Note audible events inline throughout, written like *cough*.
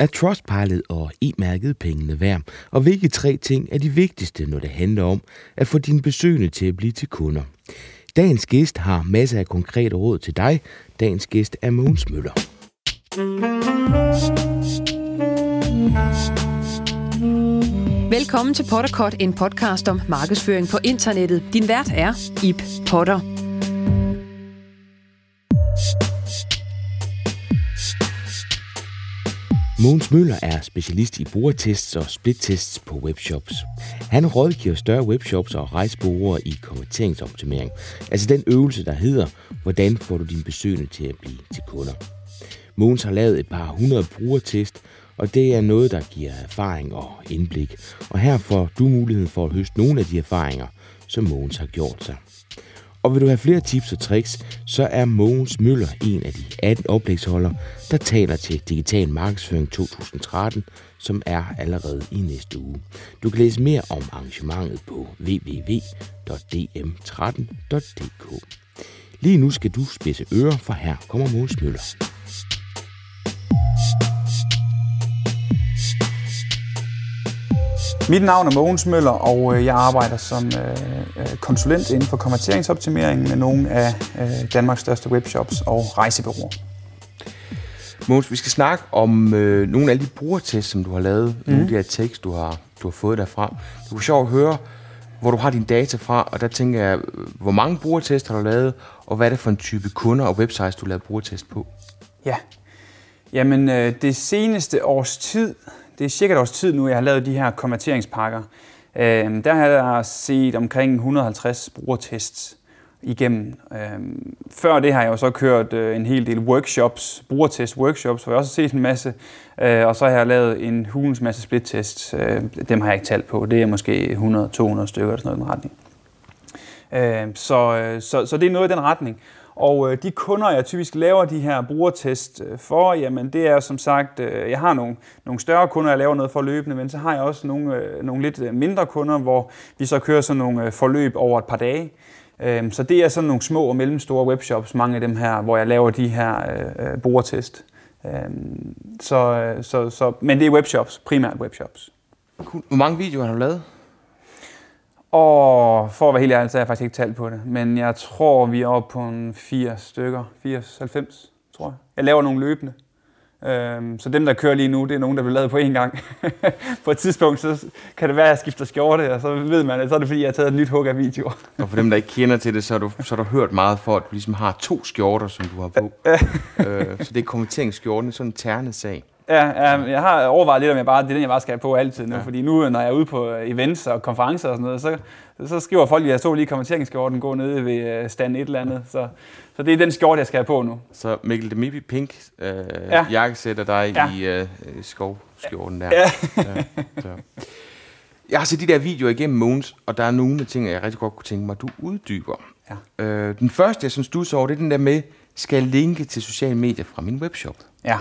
Er Trustpilot og e-mærket pengene værd? Og hvilke tre ting er de vigtigste, når det handler om at få dine besøgende til at blive til kunder? Dagens gæst har masser af konkrete råd til dig. Dagens gæst er Mogens Møller. Velkommen til Potterkort, en podcast om markedsføring på internettet. Din vært er Ip Potter. Mogens Møller er specialist i brugertests og splittests på webshops. Han rådgiver større webshops og rejsebureauer i konverteringsoptimering. Altså den øvelse, der hedder, hvordan får du dine besøgende til at blive til kunder. Mogens har lavet et par hundrede brugertest, og det er noget, der giver erfaring og indblik. Og her får du muligheden for at høste nogle af de erfaringer, som Mogens har gjort sig. Og vil du have flere tips og tricks, så er Mogens Møller en af de 18 oplægsholdere, der taler til Digital Markedsføring 2013, som er allerede i næste uge. Du kan læse mere om arrangementet på www.dm13.dk. Lige nu skal du spidse ører, for her kommer Mogens Møller. Mit navn er Mogens Møller, og øh, jeg arbejder som øh, øh, konsulent inden for konverteringsoptimering med nogle af Danmarks største webshops og rejsebureauer. Mogens, vi skal snakke om øh, nogle af de brugertests, som du har lavet, mm. nogle af de her tekst, du har, du har fået derfra. Det kunne sjovt at høre, hvor du har dine data fra, og der tænker jeg, hvor mange brugertest har du lavet, og hvad er det for en type kunder og websites, du lavet brugertest på? Ja, jamen det seneste års tid det er cirka et års tid nu, jeg har lavet de her konverteringspakker. Øh, der har jeg set omkring 150 brugertests igennem. Øh, før det har jeg jo så kørt øh, en hel del workshops, brugertest-workshops, hvor jeg også har set en masse, øh, og så har jeg lavet en hulens masse split-tests. Øh, dem har jeg ikke talt på. Det er måske 100-200 stykker eller sådan noget i den retning. Øhm, øh, så, så, så det er noget i den retning. Og øh, de kunder, jeg typisk laver de her brugertest øh, for, jamen det er som sagt, øh, jeg har nogle, nogle større kunder, jeg laver noget for løbende, men så har jeg også nogle, nogle lidt mindre kunder, hvor vi så kører sådan nogle forløb over et par dage. Øhm, så det er sådan nogle små og mellemstore webshops, mange af dem her, hvor jeg laver de her brugertest. Øhm, så, så, så, men det er webshops, primært webshops. Hvor mange videoer har du lavet? Og for at være helt ærlig, så har jeg faktisk ikke talt på det. Men jeg tror, vi er oppe på en 80 stykker. 80-90, tror jeg. Jeg laver nogle løbende. Øhm, så dem, der kører lige nu, det er nogen, der bliver lavet på én gang. *laughs* på et tidspunkt, så kan det være, at jeg skifter skjorte, og så ved man, at så er det fordi, jeg har taget et nyt hug af videoer. og for dem, der ikke kender til det, så har du, så har du hørt meget for, at du ligesom har to skjorter, som du har på. *laughs* øh, så det er kommenteringsskjorten, sådan en ternet sag. Ja, ja, jeg har overvejet lidt, om jeg bare, det er den, jeg bare skal have på altid nu. Ja. Fordi nu, når jeg er ude på events og konferencer og sådan noget, så, så skriver folk, at jeg så lige kommenteringsskjorten gå nede ved øh, stand et eller andet. Så, så det er den skjorte, jeg skal have på nu. Så Mikkel Demipi Pink øh, ja. jakkesætter dig ja. i øh, skovskjorten der. Ja. ja så. Jeg har set de der videoer igennem Moons, og der er nogle ting, jeg rigtig godt kunne tænke mig, at du uddyber. Ja. Øh, den første, jeg synes, du så, det er den der med, skal jeg linke til sociale medier fra min webshop? Ja.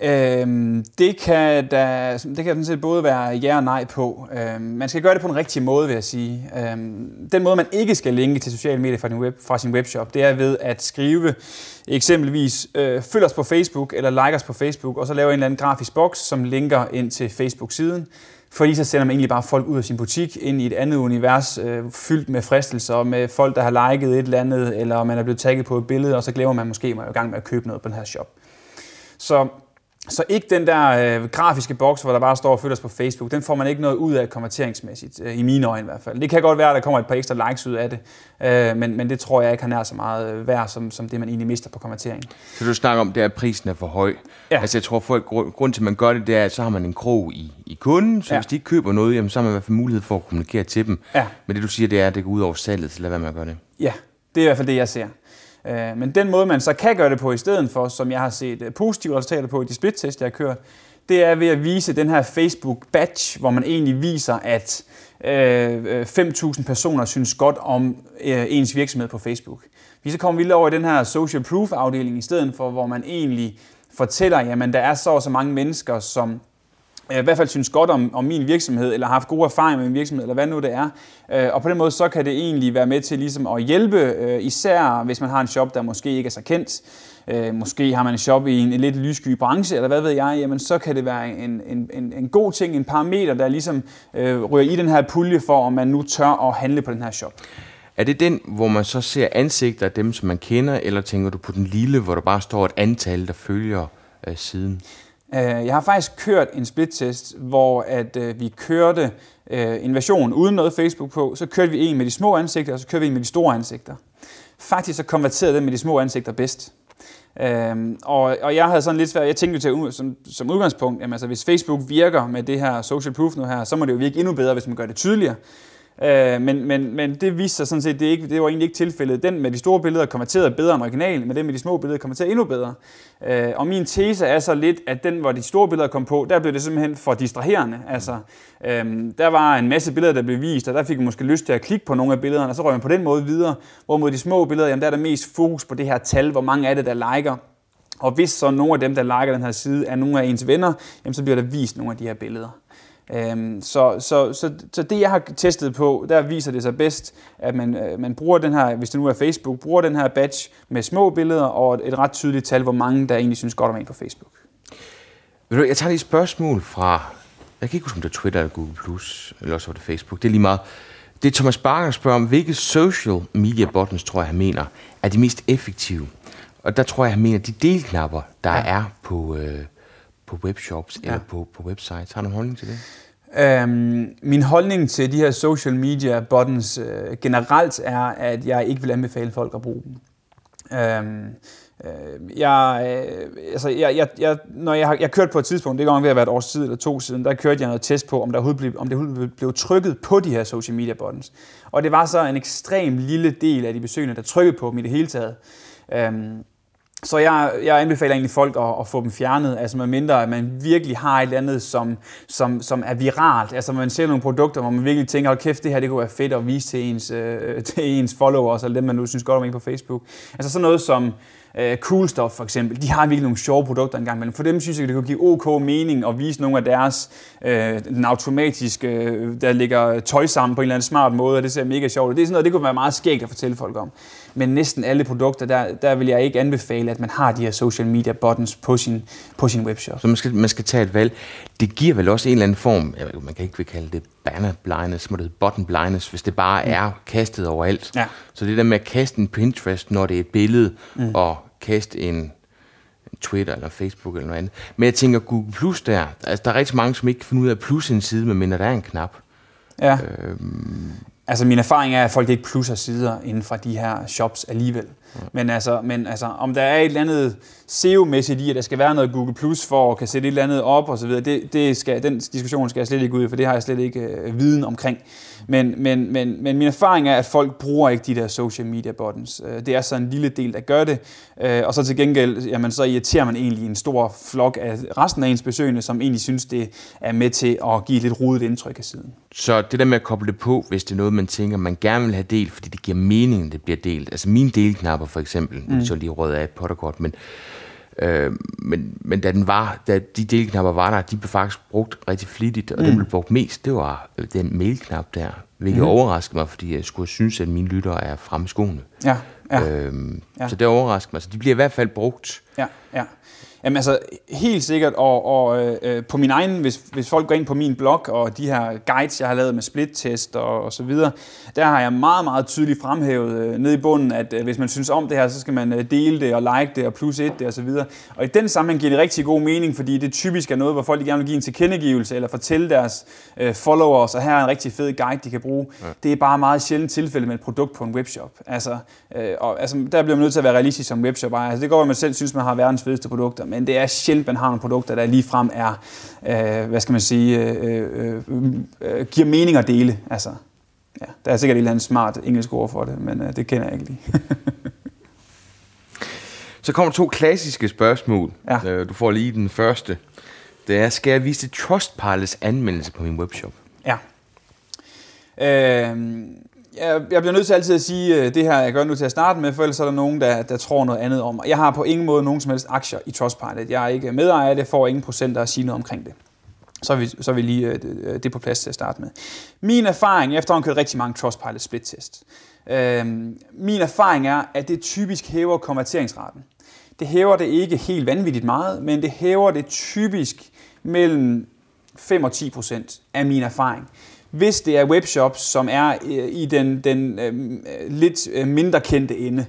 Øhm, det, kan da, det kan sådan set både være ja og nej på. Øhm, man skal gøre det på en rigtig måde, vil jeg sige. Øhm, den måde, man ikke skal linke til sociale medier fra, din web, fra sin webshop, det er ved at skrive eksempelvis øh, følg os på Facebook eller like os på Facebook, og så lave en eller anden grafisk boks, som linker ind til Facebook-siden. Fordi så sender man egentlig bare folk ud af sin butik ind i et andet univers, øh, fyldt med fristelser, med folk, der har liket et eller andet, eller man er blevet tagget på et billede, og så glemmer man måske, at man er i gang med at købe noget på den her shop. Så så ikke den der øh, grafiske boks, hvor der bare står og følger os på Facebook, den får man ikke noget ud af konverteringsmæssigt, øh, i mine øjne i hvert fald. Det kan godt være, at der kommer et par ekstra likes ud af det, øh, men, men det tror jeg ikke har nær så meget øh, værd, som, som det man egentlig mister på konvertering. Så du snakker om, det er, at prisen er for høj. Ja. Altså jeg tror, folk, grund, grund til, at man gør det, det er, at så har man en krog i, i kunden, så ja. hvis de ikke køber noget, jamen, så har man i hvert fald mulighed for at kommunikere til dem. Ja. Men det du siger, det er, at det går ud over salget, så lad være med at gøre det. Ja, det er i hvert fald det, jeg ser. Øh, men den måde, man så kan gøre det på i stedet for, som jeg har set øh, positive resultater på i de splittest, jeg har kørt, det er ved at vise den her Facebook badge, hvor man egentlig viser, at øh, 5.000 personer synes godt om ens virksomhed på Facebook. Vi så kommer vi over i den her social proof afdeling i stedet for, hvor man egentlig fortæller, jamen der er så og så mange mennesker, som i hvert fald synes godt om, om min virksomhed, eller har haft gode erfaringer med min virksomhed, eller hvad nu det er. Øh, og på den måde, så kan det egentlig være med til ligesom at hjælpe, øh, især hvis man har en shop, der måske ikke er så kendt. Øh, måske har man en shop i en, en lidt lyssky branche, eller hvad ved jeg, jamen så kan det være en, en, en, en god ting, en parameter, der ligesom øh, ryger i den her pulje for, om man nu tør at handle på den her shop. Er det den, hvor man så ser ansigter af dem, som man kender, eller tænker du på den lille, hvor der bare står et antal, der følger øh, siden? Øh, jeg har faktisk kørt en split-test, hvor at øh, vi kørte øh, en version uden noget Facebook på. Så kørte vi en med de små ansigter, og så kørte vi en med de store ansigter. Faktisk så konverterede den med de små ansigter bedst. Øhm, og, og jeg havde sådan lidt svært, jeg tænkte jo til, som, som udgangspunkt, jamen, altså, hvis Facebook virker med det her social proof nu her, så må det jo virke endnu bedre, hvis man gør det tydeligere. Øh, men, men, men det viste sig sådan set, det, ikke, det var egentlig ikke tilfældet. Den med de store billeder konverterede bedre end originalen, men den med de små billeder konverterede endnu bedre. Øh, og min tese er så lidt, at den, hvor de store billeder kom på, der blev det simpelthen for distraherende. Altså, øh, der var en masse billeder, der blev vist, og der fik man måske lyst til at klikke på nogle af billederne, og så røg man på den måde videre. Hvorimod de små billeder, jamen, der er der mest fokus på det her tal, hvor mange af det, der liker. Og hvis så nogle af dem, der liker den her side, er nogle af ens venner, jamen, så bliver der vist nogle af de her billeder. Øhm, så, så, så, så det jeg har testet på, der viser det sig bedst, at man, øh, man bruger den her, hvis det nu er Facebook, bruger den her badge med små billeder og et, et ret tydeligt tal, hvor mange der egentlig synes godt om en på Facebook. Ved du, jeg tager lige et spørgsmål fra, jeg kan ikke huske om det er Twitter eller Google+, Plus, eller også var det Facebook, det er lige meget. Det er Thomas Barker spørger om, hvilke social media buttons, tror jeg, han mener, er de mest effektive. Og der tror jeg, han mener, de delknapper, der ja. er på, øh, på webshops ja. eller på, på websites. Har du en holdning til det? Øhm, min holdning til de her social media buttons øh, generelt er, at jeg ikke vil anbefale folk at bruge dem. Øhm, øh, jeg, øh, altså, jeg, jeg, jeg, når jeg, har, jeg kørte på et tidspunkt, det er godt ved at være et års tid eller to siden, der kørte jeg noget test på, om, der overhovedet blev, om det overhovedet blev trykket på de her social media buttons. Og det var så en ekstrem lille del af de besøgende, der trykkede på dem i det hele taget. Øhm, så jeg, jeg anbefaler egentlig folk at, at få dem fjernet, altså med mindre, at man virkelig har et eller andet, som, som, som er viralt. Altså man ser nogle produkter, hvor man virkelig tænker, hold kæft, det her det kunne være fedt at vise til ens, øh, til ens followers, eller dem, man nu synes godt om en på Facebook. Altså sådan noget som øh, Cool Stuff for eksempel, de har virkelig nogle sjove produkter engang imellem. For dem synes jeg, det kunne give ok mening at vise nogle af deres, øh, den automatiske, øh, der ligger tøj sammen på en eller anden smart måde, og det ser mega sjovt ud. Det er sådan noget, det kunne være meget skægt at fortælle folk om men næsten alle produkter, der, der vil jeg ikke anbefale, at man har de her social media buttons på sin, på sin webshop. Så man skal, man skal tage et valg. Det giver vel også en eller anden form, man kan ikke kalde det banner blindness, må det button blindness, hvis det bare mm. er kastet overalt. Ja. Så det der med at kaste en Pinterest, når det er et billede, mm. og kaste en Twitter eller Facebook eller noget andet. Men jeg tænker Google Plus der, altså der er rigtig mange, som ikke kan finde ud af plus en side, medmindre der er en knap. Ja. Øhm, Altså min erfaring er, at folk ikke plusser sider inden fra de her shops alligevel. Ja. Men, altså, men altså, om der er et eller andet SEO-mæssigt i, at der skal være noget Google Plus for at kan sætte et eller andet op osv., det, det skal, den diskussion skal jeg slet ikke ud i, for det har jeg slet ikke øh, viden omkring. Men, men, men, men min erfaring er, at folk bruger ikke de der social media buttons. Øh, det er så en lille del, der gør det. Øh, og så til gengæld, jamen, så irriterer man egentlig en stor flok af resten af ens besøgende, som egentlig synes, det er med til at give et lidt rodet indtryk af siden. Så det der med at koble det på, hvis det er noget, man tænker, man gerne vil have delt, fordi det giver mening, at det bliver delt. Altså min delknap delknapper for eksempel, mm. så lige råd af potterkort, men Øh, men, men da, den var, da de delknapper var der, de blev faktisk brugt rigtig flittigt, og mm. den blev brugt mest, det var den mailknap der, hvilket mm. overraskede mig, fordi jeg skulle synes, at mine lyttere er fremme skoene. Ja, ja. Øhm, ja. Så det overraskede mig. Så de bliver i hvert fald brugt. Ja, ja. Jamen altså, helt sikkert, og, og øh, på min egen, hvis, hvis folk går ind på min blog, og de her guides, jeg har lavet med split-test og, og så videre, der har jeg meget, meget tydeligt fremhævet øh, nede i bunden, at øh, hvis man synes om det her, så skal man øh, dele det og like det og plus et det og så videre. Og i den sammenhæng giver det rigtig god mening, fordi det typisk er noget, hvor folk gerne vil give en tilkendegivelse eller fortælle deres øh, followers, og her er en rigtig fed guide, de kan bruge. Ja. Det er bare meget sjældent tilfælde med et produkt på en webshop. Altså, øh, og, altså der bliver man nødt til at være realistisk som webshop. Altså, det går, at man selv synes, man har verdens fedeste produkter, men det er sjældent, man har nogle produkter, der lige frem er, øh, hvad skal man sige, øh, øh, øh, giver mening at dele. Altså, ja, der er sikkert et eller andet smart engelsk ord for det, men øh, det kender jeg ikke lige. *laughs* Så kommer to klassiske spørgsmål. Ja. Øh, du får lige den første. Det er, skal jeg vise Trustpilots anmeldelse på min webshop? Ja. Øh, jeg, jeg bliver nødt til altid at sige øh, det her, jeg gør nu til at starte med, for ellers er der nogen, der, der tror noget andet om Jeg har på ingen måde nogen som helst aktier i Trustpilot. Jeg er ikke medejer af det, får ingen procenter at sige noget omkring det. Så er vi, så er vi lige øh, øh det på plads til at starte med. Min erfaring, efter at kørt rigtig mange Trustpilot split-test, øh, min erfaring er, at det typisk hæver konverteringsraten. Det hæver det ikke helt vanvittigt meget, men det hæver det typisk mellem 5 og 10 procent af min erfaring. Hvis det er webshops, som er øh, i den, den øh, lidt øh, mindre kendte ende,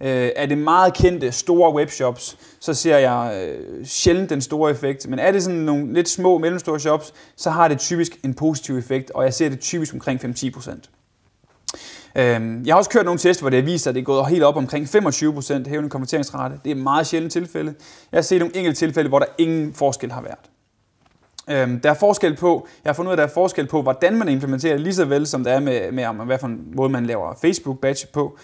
øh, er det meget kendte store webshops, så ser jeg øh, sjældent den store effekt. Men er det sådan nogle lidt små, mellemstore shops, så har det typisk en positiv effekt, og jeg ser det typisk omkring 5-10 procent. Øhm, jeg har også kørt nogle tests, hvor det viser, at det er gået helt op omkring 25% hævende konverteringsrate. Det er et meget sjældent tilfælde. Jeg har set nogle enkelte tilfælde, hvor der ingen forskel har været. Øhm, der er forskel på, jeg har fundet ud af, at der er forskel på, hvordan man implementerer det, lige så vel som der er med, med om, hvad for en måde man laver Facebook-badge på.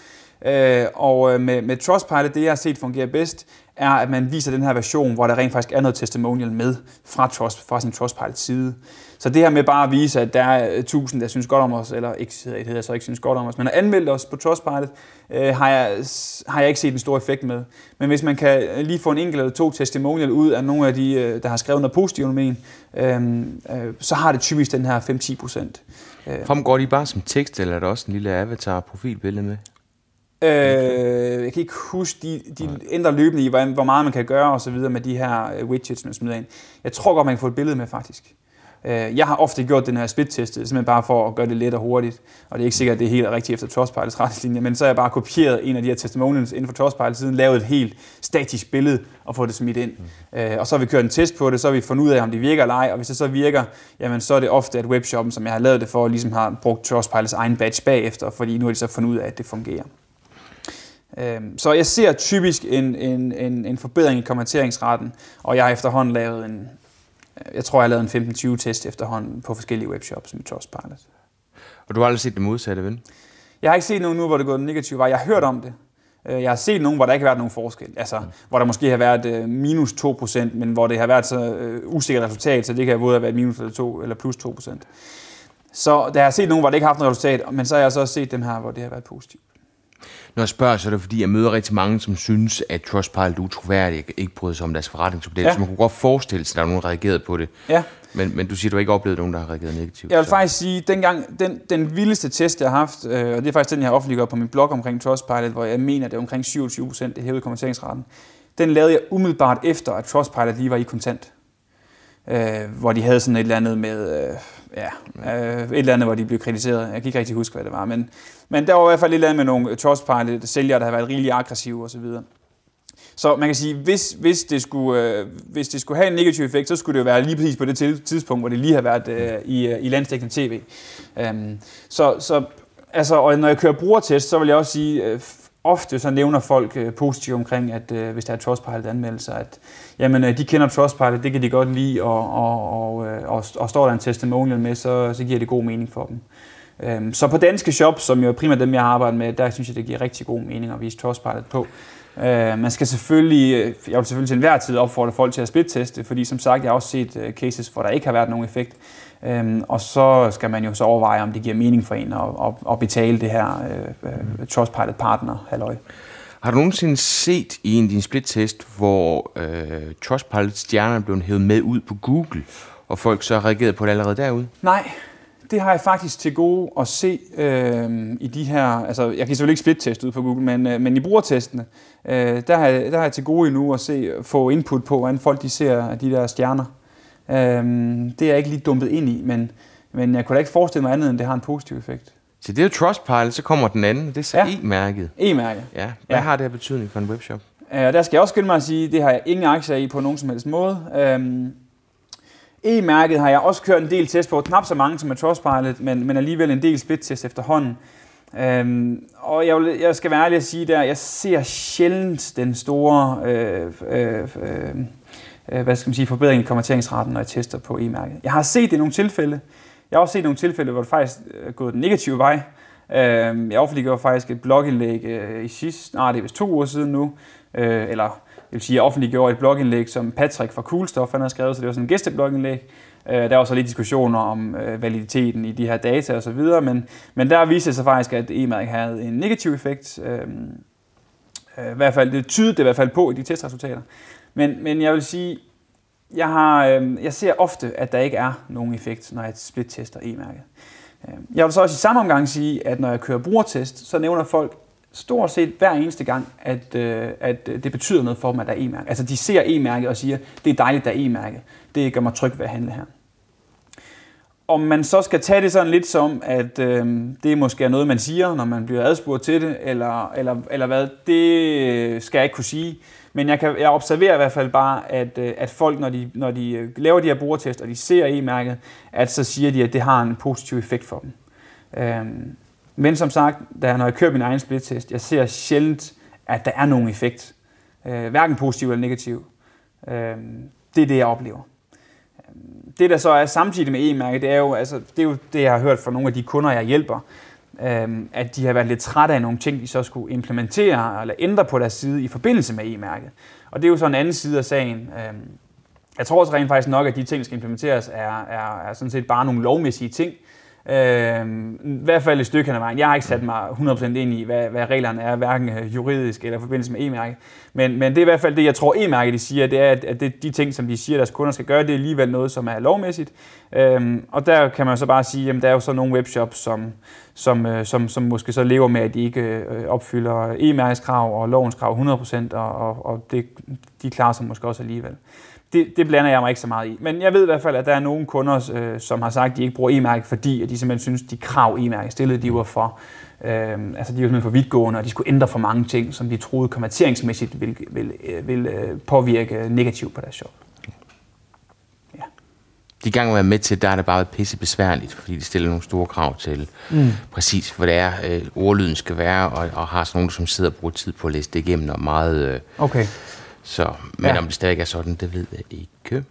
Øh, og øh, med, med Trustpilot, det jeg har set fungerer bedst, er, at man viser den her version, hvor der rent faktisk er noget testimonial med fra, Trust, fra sin Trustpilot side. Så det her med bare at vise, at der er 1000, der synes godt om os, eller ikke det hedder så ikke synes godt om os, men at anmelde os på Trustpilot, øh, har, jeg, har jeg ikke set en stor effekt med. Men hvis man kan lige få en enkelt eller to testimonial ud af nogle af de, øh, der har skrevet noget positivt om en, øh, øh, så har det typisk den her 5-10 procent. Øh. Fremgår de bare som tekst, eller er der også en lille avatar-profilbillede med? Øh, jeg kan ikke huske, de, de ændrer løbende i, hvor meget man kan gøre og så videre med de her øh, widgets, man smider ind. Jeg tror godt, man kan få et billede med, faktisk. Øh, jeg har ofte gjort den her split-test, simpelthen bare for at gøre det let og hurtigt. Og det er ikke sikkert, at det er helt rigtigt efter Trustpilots *laughs* retningslinjer, men så har jeg bare kopieret en af de her testimonials inden for Trustpilot, siden lavet et helt statisk billede og fået det smidt ind. Mm. Og så har vi kørt en test på det, så har vi fundet ud af, om det virker eller ej, og hvis det så virker, jamen så er det ofte, at webshoppen, som jeg har lavet det for, ligesom har brugt Trustpilots egen badge bagefter, fordi nu har de så fundet ud af, at det fungerer. Øhm, så jeg ser typisk en, en, en, en forbedring i konverteringsraten, og jeg har efterhånden lavet en, jeg tror, jeg har lavet en 15-20 test efterhånden på forskellige webshops med Trustpilot. Og du har aldrig set det modsatte, vel? Jeg har ikke set nogen nu, hvor det er gået negativt vej. Jeg har hørt om det. Øh, jeg har set nogen, hvor der ikke har været nogen forskel. Altså, mm. hvor der måske har været øh, minus 2%, men hvor det har været så øh, usikkert resultat, så det kan både have været minus eller, 2, eller plus 2%. Så der har set nogen, hvor det ikke har haft noget resultat, men så har jeg så også set dem her, hvor det har været positivt. Når jeg spørger, så er det fordi, jeg møder rigtig mange, som synes, at Trustpilot er utroværdig, ikke bryder sig om deres forretningsmodel. Ja. Så man kunne godt forestille sig, at der er nogen, der reageret på det. Ja. Men, men du siger, at du ikke oplevet nogen, der har reageret negativt. Jeg vil så. faktisk sige, at dengang, den, den vildeste test, jeg har haft, øh, og det er faktisk den, jeg har offentliggjort på min blog omkring Trustpilot, hvor jeg mener, at det er omkring 27 procent, det hævede kommenteringsraten. Den lavede jeg umiddelbart efter, at Trustpilot lige var i kontant. Øh, hvor de havde sådan et eller andet med... Øh, ja, øh, et eller andet, hvor de blev kritiseret. Jeg kan ikke rigtig huske, hvad det var, men, men der var i hvert fald et eller andet med nogle Trustpilot-sælgere, der har været rigtig aggressive osv. Så, så man kan sige, hvis, hvis, det skulle, øh, hvis det skulle have en negativ effekt, så skulle det jo være lige præcis på det tidspunkt, hvor det lige har været øh, i, øh, i landstækkende tv. Øhm, så, så altså, og når jeg kører brugertest, så vil jeg også sige, øh, ofte så nævner folk øh, positivt omkring, at øh, hvis der er Trustpilot-anmeldelser, at jamen, øh, de kender Trustpilot, det kan de godt lide, og, og, og, øh, og, og står der en testimonial med, så, så giver det god mening for dem. Øhm, så på danske shops, som jo er primært dem, jeg har arbejdet med, der synes jeg, det giver rigtig god mening at vise Trustpilot på. Øh, man skal selvfølgelig, øh, jeg vil selvfølgelig til enhver tid opfordre folk til at splitteste, fordi som sagt, jeg har også set øh, cases, hvor der ikke har været nogen effekt. Øhm, og så skal man jo så overveje, om det giver mening for en at, at, at betale det her uh, uh, Trustpilot partner halløj. Har du nogensinde set i en din split-test, hvor uh, Trustpilot stjernerne blev hævet med ud på Google, og folk så reagerede på det allerede derude? Nej, det har jeg faktisk til gode at se øh, i de her, altså jeg kan selvfølgelig ikke split-teste ud på Google, men, øh, men i brugertestene, øh, der, har jeg, der har jeg til gode endnu at se, få input på, hvordan folk de ser de der stjerner. Øh, det er jeg ikke lige dumpet ind i, men, men jeg kunne da ikke forestille mig andet, end det har en positiv effekt. Så det er jo Trustpilot, så kommer den anden, det er så ja. E-mærket. E-mærket. Ja. Hvad ja. har det her betydning for en webshop? Øh, der skal jeg også skynde mig at sige, det har jeg ingen aktier i på nogen som helst måde. Øh, E-mærket har jeg også kørt en del test på, knap så mange som med Trustpilot, men, men alligevel en del split-test efterhånden. Øhm, og jeg, vil, jeg skal være ærlig at sige der, jeg ser sjældent den store øh, øh, øh, Øh, hvad skal man sige, forbedring i konverteringsraten, når jeg tester på e-mærket. Jeg har set det i nogle tilfælde. Jeg har også set nogle tilfælde, hvor det faktisk øh, er gået den negative vej. Øhm, jeg offentliggjorde faktisk et blogindlæg øh, i sidste, nej det er vist to uger siden nu, eller jeg vil sige, jeg offentliggjorde et blogindlæg, som Patrick fra Coolstof han havde skrevet, så det var sådan en gæsteblogindlæg. Der var så lidt diskussioner om validiteten i de her data og så videre, men, men der viste det sig faktisk, at e-mærket havde en negativ effekt. Øhm, Øh, I hvert fald, det tydede det i hvert fald på i de testresultater. Men, men jeg vil sige, Jeg, har, øh, jeg ser ofte, at der ikke er nogen effekt, når jeg split-tester e-mærket. Øh, jeg vil så også i samme omgang sige, at når jeg kører brugertest, så nævner folk stort set hver eneste gang, at, at det betyder noget for dem, at der er e-mærke. Altså de ser e-mærket og siger, det er dejligt, der er e-mærke. Det gør mig tryg ved at handle her. Om man så skal tage det sådan lidt som, at øh, det måske er noget, man siger, når man bliver adspurgt til det, eller, eller, eller hvad, det øh, skal jeg ikke kunne sige. Men jeg, kan, jeg observerer i hvert fald bare, at, øh, at folk, når de, når de øh, laver de her brugertest, og de ser e-mærket, at så siger de, at det har en positiv effekt for dem. Øh, men som sagt, da når jeg kører min egen splittest, jeg ser sjældent, at der er nogen effekt. Øh, hverken positiv eller negativ. Øh, det er det, jeg oplever. Det, der så er samtidig med e-mærket, det er jo, altså, det er jo det, jeg har hørt fra nogle af de kunder, jeg hjælper, øhm, at de har været lidt trætte af nogle ting, de så skulle implementere eller ændre på deres side i forbindelse med e-mærket. Og det er jo så en anden side af sagen. Øhm, jeg tror også rent faktisk nok, at de ting, der skal implementeres, er, er, er sådan set bare nogle lovmæssige ting, Øh, I hvert fald et stykke af vejen. Jeg har ikke sat mig 100% ind i, hvad, hvad reglerne er, hverken øh, juridisk eller i forbindelse med e-mærke. Men, men det er i hvert fald det, jeg tror e-mærke de siger, det er, at det, de ting, som de siger, deres kunder skal gøre, det er alligevel noget, som er lovmæssigt. Øh, og der kan man så bare sige, at der er jo så nogle webshops, som, som, øh, som, som måske så lever med, at de ikke øh, opfylder e-mærkeskrav og lovens krav 100%, og, og, og det, de klarer sig måske også alligevel det, det blander jeg mig ikke så meget i. Men jeg ved i hvert fald, at der er nogle kunder, øh, som har sagt, at de ikke bruger e-mærke, fordi at de simpelthen synes, at de krav e-mærke stillede, de var for, øh, altså de var simpelthen for vidtgående, og de skulle ændre for mange ting, som de troede konverteringsmæssigt ville, ville, øh, ville øh, påvirke negativt på deres shop. Ja. De gange, jeg med til, der er det bare pisse besværligt, fordi de stiller nogle store krav til mm. præcis, hvor det er, øh, ordlyden skal være, og, og har sådan nogen, som sidder og bruger tid på at læse det igennem, og meget... Øh, okay så, men ja. om det stadig er sådan, det ved jeg ikke.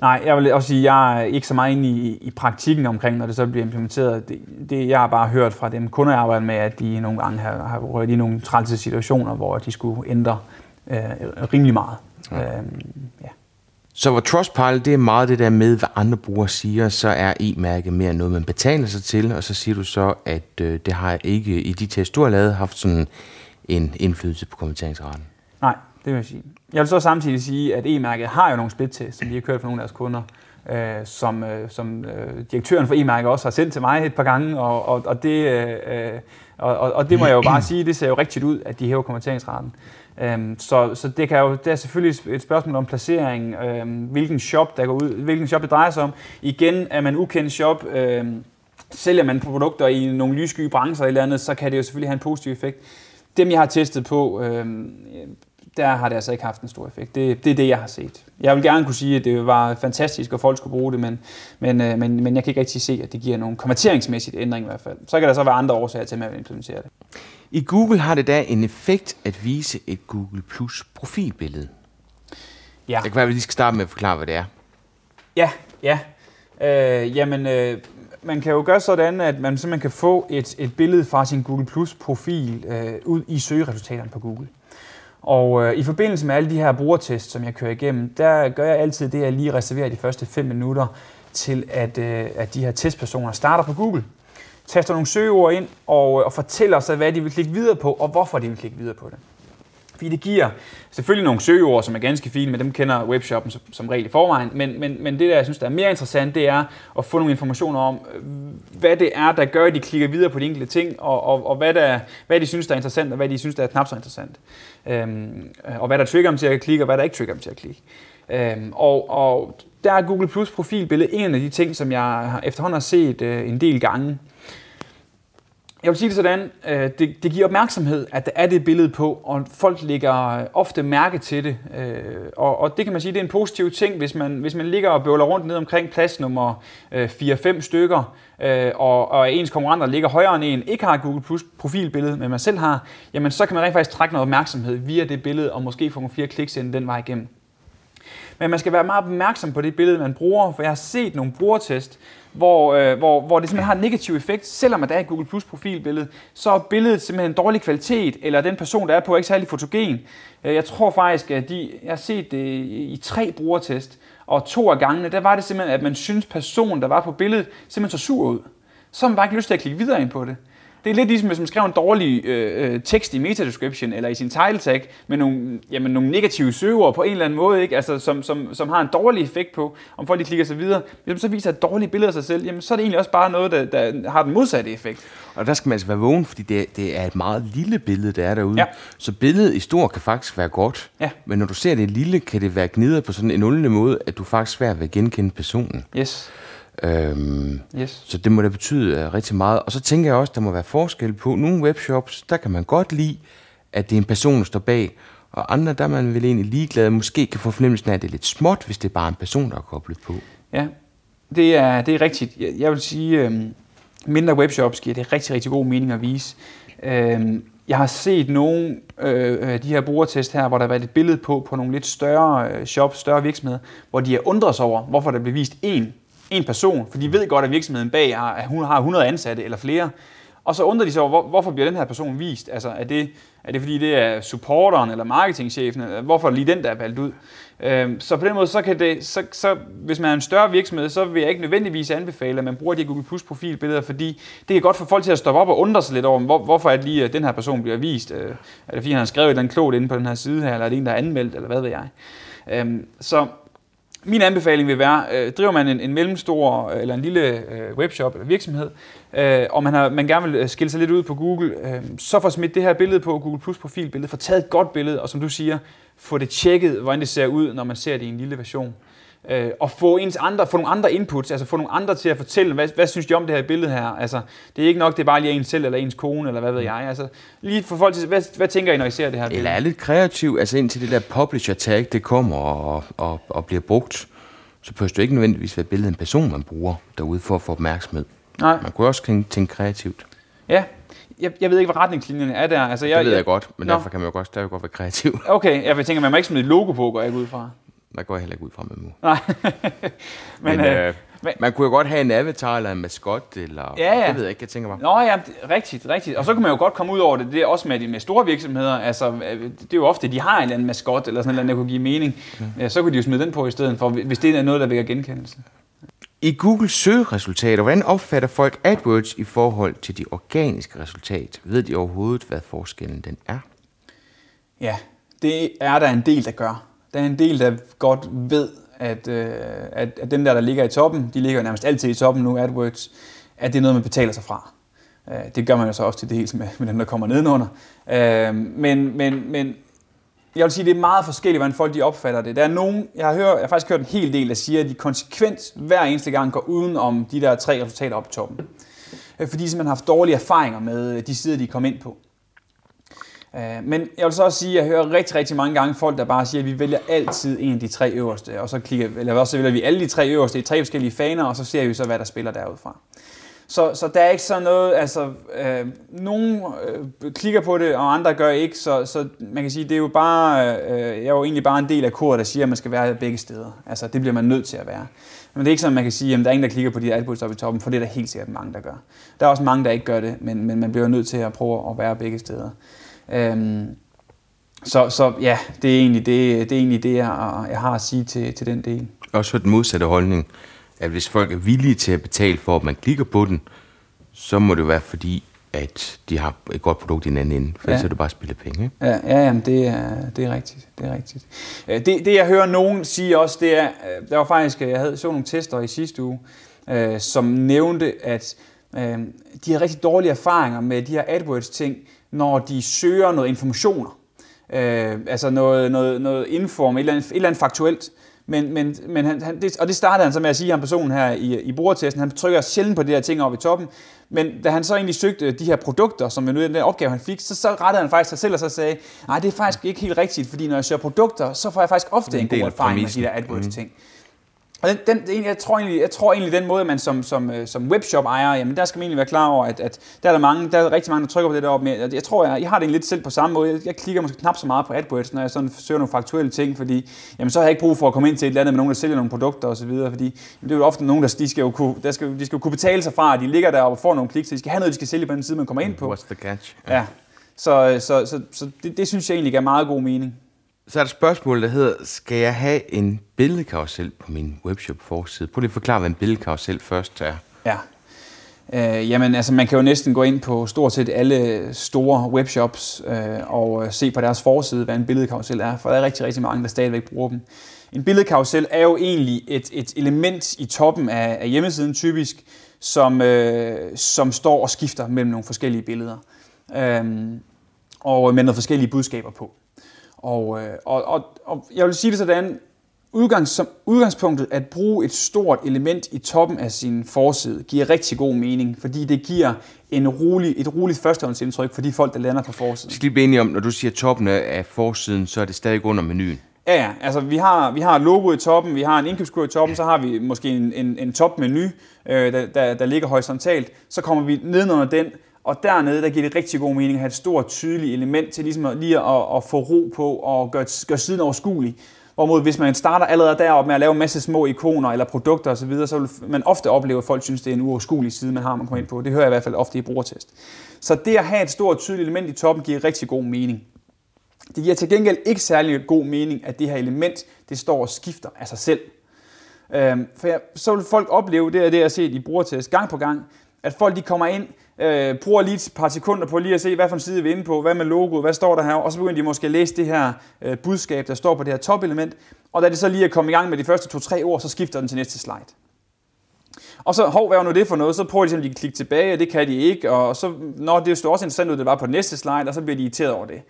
Nej, jeg vil også sige, at jeg er ikke så meget inde i, i praktikken omkring, når det så bliver implementeret. Det, det, jeg har bare hørt fra dem kunder, jeg arbejder med, at de nogle gange har, har rørt i nogle trælse situationer, hvor de skulle ændre øh, rimelig meget. Ja. Øhm, ja. Så hvor Trustpilot, det er meget det der med, hvad andre brugere siger, så er e-mærke mere noget, man betaler sig til, og så siger du så, at øh, det har ikke i de test, du har lavet, haft sådan en indflydelse på kommenteringsraten. Det vil jeg sige. Jeg vil så samtidig sige, at e-mærket har jo nogle split-tests, som de har kørt for nogle af deres kunder, øh, som, øh, som øh, direktøren for e-mærket også har sendt til mig et par gange, og, og, og, det, øh, øh og, og og det må jeg jo bare sige, det ser jo rigtigt ud, at de hæver kommenteringsraten. Øhm, så, så det, kan jo, det er selvfølgelig et spørgsmål om placering, øhm, hvilken shop der går ud, hvilken shop det drejer sig om. Igen er man ukendt shop, øhm, sælger man produkter i nogle lyssky brancher eller andet, så kan det jo selvfølgelig have en positiv effekt. Dem jeg har testet på, øh, der har det altså ikke haft en stor effekt. Det, det er det, jeg har set. Jeg vil gerne kunne sige, at det var fantastisk, og folk skulle bruge det, men, men, øh, men, men jeg kan ikke rigtig se, at det giver nogen konverteringsmæssigt ændring i hvert fald. Så kan der så være andre årsager til, at man vil implementere det. I Google har det da en effekt at vise et Google Plus profilbillede. Ja. Det kan være, at vi lige skal starte med at forklare, hvad det er. Ja, ja. Øh, jamen, øh, man kan jo gøre sådan, at man simpelthen kan få et, et billede fra sin Google Plus profil øh, ud i søgeresultaterne på Google. Og øh, i forbindelse med alle de her brugertests, som jeg kører igennem, der gør jeg altid det, at jeg lige reserverer de første 5 minutter til, at, øh, at de her testpersoner starter på Google, taster nogle søgeord ind og, øh, og fortæller sig, hvad de vil klikke videre på, og hvorfor de vil klikke videre på det. Fordi det giver selvfølgelig nogle søgeord, som er ganske fine, men dem kender webshoppen som, som regel i forvejen. Men, men, men det, der jeg synes, der er mere interessant, det er at få nogle informationer om, øh, hvad det er, der gør, at de klikker videre på de enkelte ting, og, og, og hvad, der, hvad de synes, der er interessant, og hvad de synes, der er knap så interessant. Øhm, øh, og hvad der trigger dem til at klikke, og hvad der ikke trigger dem til at klikke. Øhm, og, og der er Google Plus profilbillede en af de ting, som jeg efterhånden har set øh, en del gange. Jeg vil sige det sådan, øh, det, det giver opmærksomhed, at der er det billede på, og folk lægger øh, ofte mærke til det. Øh, og, og det kan man sige, det er en positiv ting, hvis man, hvis man ligger og bøvler rundt ned omkring plads nummer 4-5 øh, stykker, øh, og, og ens konkurrenter ligger højere end en, ikke har et Google Plus profilbillede, men man selv har, jamen så kan man rent faktisk trække noget opmærksomhed via det billede, og måske få nogle flere kliks ind den vej igennem. Men man skal være meget opmærksom på det billede, man bruger, for jeg har set nogle brugertest, hvor, øh, hvor, hvor det simpelthen har en negativ effekt, selvom at der er et Google Plus profilbillede, så er billedet simpelthen en dårlig kvalitet, eller den person, der er på, er ikke særlig fotogen. Øh, jeg tror faktisk, at de, jeg har set det i tre brugertest, og to af gangene, der var det simpelthen, at man synes, personen, der var på billedet, simpelthen så sur ud. Så har man bare ikke lyst til at klikke videre ind på det. Det er lidt ligesom, hvis man skrev en dårlig øh, øh tekst i meta-description eller i sin title tag med nogle, jamen, nogle negative søgeord på en eller anden måde, ikke? Altså, som, som, som har en dårlig effekt på, om folk de klikker sig videre. Hvis så viser et dårligt billede af sig selv, jamen, så er det egentlig også bare noget, der, der har den modsatte effekt. Og der skal man altså være vågen, fordi det, det er et meget lille billede, der er derude. Ja. Så billedet i stor kan faktisk være godt, ja. men når du ser det lille, kan det være gnidet på sådan en nullende måde, at du faktisk svært ved at genkende personen. Yes. Øhm, yes. Så det må da betyde uh, rigtig meget. Og så tænker jeg også, der må være forskel på nogle webshops, der kan man godt lide, at det er en person, der står bag, og andre, der er man vel egentlig ligeglad, måske kan få fornemmelsen af, at det er lidt småt, hvis det er bare en person, der er koblet på. Ja, det er, det er rigtigt. Jeg, jeg vil sige, øhm, mindre webshops giver det rigtig, rigtig god mening at vise. Øhm, jeg har set nogle øh, øh de her brugertest her, hvor der har været et billede på, på nogle lidt større øh, shops, større virksomheder, hvor de har undret sig over, hvorfor der bliver vist én en person, for de ved godt, at virksomheden bag har, at hun har 100 ansatte eller flere. Og så undrer de sig over, hvor, hvorfor bliver den her person vist? Altså, er det, er det fordi, det er supporteren eller marketingchefen? Eller hvorfor er lige den, der er valgt ud? Øhm, så på den måde, så kan det, så, så, hvis man er en større virksomhed, så vil jeg ikke nødvendigvis anbefale, at man bruger de Google Plus profilbilleder, fordi det kan godt få folk til at stoppe op og undre sig lidt over, hvor, hvorfor er det lige, at den her person bliver vist? Øh, er det fordi, han har skrevet et eller andet klogt inde på den her side her, eller er det en, der er anmeldt, eller hvad ved jeg? Øhm, så min anbefaling vil være, øh, driver man en, en mellemstor øh, eller en lille øh, webshop eller virksomhed, øh, og man, har, man gerne vil øh, skille sig lidt ud på Google, øh, så få smidt det her billede på Google Plus profilbillede, få taget et godt billede, og som du siger, få det tjekket, hvordan det ser ud, når man ser det i en lille version øh, og få, ens andre, få nogle andre inputs, altså få nogle andre til at fortælle, hvad, hvad synes de om det her billede her? Altså, det er ikke nok, det er bare lige ens selv, eller ens kone, eller hvad ved jeg. Altså, lige for folk til, hvad, hvad tænker I, når I ser det her billede? Eller er lidt kreativ, altså indtil det der publisher tag, det kommer og, og, og bliver brugt, så behøver det ikke nødvendigvis være et billede af en person, man bruger derude for at få opmærksomhed. Nej. Man kunne også tænke kreativt. Ja, jeg, jeg ved ikke, hvad retningslinjerne er der. Altså, jeg, det ved jeg, jeg godt, men Nå. derfor kan man jo godt, stadig godt være kreativ. Okay, jeg tænker, man må ikke smide et logo på, går jeg ud fra. Der går jeg heller ikke ud fra med nu. Nej. *laughs* men, men øh, men, man kunne jo godt have en avatar eller en maskot, eller ja, ja. det ved jeg ikke, jeg tænker mig. Nå ja, rigtigt, rigtigt. Og så kan man jo godt komme ud over det, det er også med, med store virksomheder. Altså, øh, det er jo ofte, de har en eller anden maskot, eller sådan noget, der kunne give mening. Ja. Ja, så kunne de jo smide den på i stedet for, hvis det er noget, der vækker genkendelse. I Google søgeresultater, hvordan opfatter folk AdWords i forhold til de organiske resultat? Ved de overhovedet, hvad forskellen den er? Ja, det er der en del, der gør. Der er en del, der godt ved, at, øh, at, at dem der, der ligger i toppen, de ligger nærmest altid i toppen nu, AdWords, at det er noget, man betaler sig fra. Øh, det gør man jo så også til det hele med, med dem, der kommer nedenunder. Øh, men, men, men jeg vil sige, det er meget forskelligt, hvordan folk de opfatter det. Der er nogen, jeg har, hørt, jeg har faktisk hørt en hel del, der siger, at de konsekvent hver eneste gang går uden om de der tre resultater op i toppen. Øh, fordi de simpelthen har haft dårlige erfaringer med øh, de sider, de kom ind på. Øh, men jeg vil så også sige, at jeg hører rigtig, rigtig mange gange folk, der bare siger, at vi vælger altid en af de tre øverste, og så, klikker, eller også vælger vi alle de tre øverste i tre forskellige faner, og så ser vi så, hvad der spiller derudfra. Så, så der er ikke sådan noget, altså, øh, nogen øh, klikker på det, og andre gør ikke, så, så man kan sige, det er jo bare, øh, jeg er jo egentlig bare en del af koret, der siger, at man skal være begge steder. Altså, det bliver man nødt til at være. Men det er ikke sådan, man kan sige, at der er ingen, der klikker på de AdWords oppe i toppen, for det er der helt sikkert mange, der gør. Der er også mange, der ikke gør det, men, men man bliver nødt til at prøve at være begge steder. Øhm, så, så ja, det er egentlig det, det, er egentlig det jeg, jeg har at sige til, til den del. Også hørt den modsatte holdning, at hvis folk er villige til at betale for, at man klikker på den, så må det være fordi, at de har et godt produkt i en anden ende, for ja. så er det bare spille penge. Ja, ja jamen det, er, det er rigtigt. Det, er rigtigt. Øh, det, det jeg hører nogen sige også, det er, øh, der var faktisk, jeg havde så nogle tester i sidste uge, øh, som nævnte, at øh, de har rigtig dårlige erfaringer med de her AdWords-ting, når de søger noget informationer. Øh, altså noget, noget, noget inform, et eller, andet, et eller andet faktuelt. Men, men, men han, han, det, og det startede han så med at sige, ham personen her i, i brugertesten, han trykker sjældent på de her ting oppe i toppen, men da han så egentlig søgte de her produkter, som nu er den opgave, han fik, så, så rettede han faktisk sig selv og så sagde, nej, det er faktisk ikke helt rigtigt, fordi når jeg søger produkter, så får jeg faktisk ofte en, en god erfaring med de der AdWords-ting. Mm. Og den, den, jeg, tror egentlig, jeg tror egentlig, den måde, man som, som, øh, som webshop-ejer, jamen der skal man egentlig være klar over, at, at der er der mange, der er rigtig mange, der trykker på det deroppe. Men jeg tror, jeg, jeg har det lidt selv på samme måde. Jeg, jeg klikker måske knap så meget på AdWords, når jeg sådan søger nogle faktuelle ting, fordi jamen, så har jeg ikke brug for at komme ind til et eller andet med nogen, der sælger nogle produkter osv., fordi jamen, det er jo ofte nogen, der de skal jo kunne, der skal, de skal jo kunne betale sig fra, at de ligger der og får nogle kliks, så de skal have noget, de skal sælge på den side, man kommer ind på. What's the catch? Ja. Så, så, så, så det, det, synes jeg egentlig er meget god mening. Så er der et spørgsmål, der hedder, skal jeg have en billedkarusel på min webshop forside? Prøv lige at forklare, hvad en billedkarusel først er. Ja. Øh, jamen, altså man kan jo næsten gå ind på stort set alle store webshops øh, og øh, se på deres forside, hvad en billedkarusel er, for der er rigtig, rigtig mange, der stadigvæk bruger dem. En billedkarusel er jo egentlig et, et element i toppen af, af hjemmesiden typisk, som, øh, som står og skifter mellem nogle forskellige billeder. Øh, og med nogle forskellige budskaber på. Og, øh, og, og, og jeg vil sige det sådan, udgangs, som udgangspunktet at bruge et stort element i toppen af sin forside giver rigtig god mening, fordi det giver en rolig, et roligt førstehåndsindtryk for de folk, der lander på forsiden. Skal blive enige om, når du siger toppen af forsiden, så er det stadig under menuen? Ja, ja. Altså, vi har, vi har logo i toppen, vi har en indkøbskurv i toppen, så har vi måske en, en, en topmenu, øh, der, der, der ligger horisontalt. Så kommer vi nedenunder den, og dernede, der giver det rigtig god mening at have et stort, tydeligt element til ligesom at, lige at, at få ro på og gøre, gøre siden overskuelig. Hvorimod hvis man starter allerede deroppe med at lave en masse små ikoner eller produkter osv., så vil man ofte opleve, at folk synes, det er en uoverskuelig side, man har, man kommer ind på. Det hører jeg i hvert fald ofte i brugertest. Så det at have et stort, tydeligt element i toppen giver rigtig god mening. Det giver til gengæld ikke særlig god mening, at det her element, det står og skifter af sig selv. Øhm, for så vil folk opleve, det er det, jeg har set i brugertest gang på gang, at folk de kommer ind, øh, bruger lige et par sekunder på lige at se, hvad for en side vi er inde på, hvad med logoet, hvad står der her, og så begynder de måske at læse det her øh, budskab, der står på det her topelement, og da det så lige er kommet i gang med de første to-tre ord, så skifter den til næste slide. Og så, hov, hvad var nu det for noget? Så prøver de simpelthen at klikke tilbage, og det kan de ikke. Og så, når det står også interessant ud, det var på næste slide, og så bliver de irriteret over det.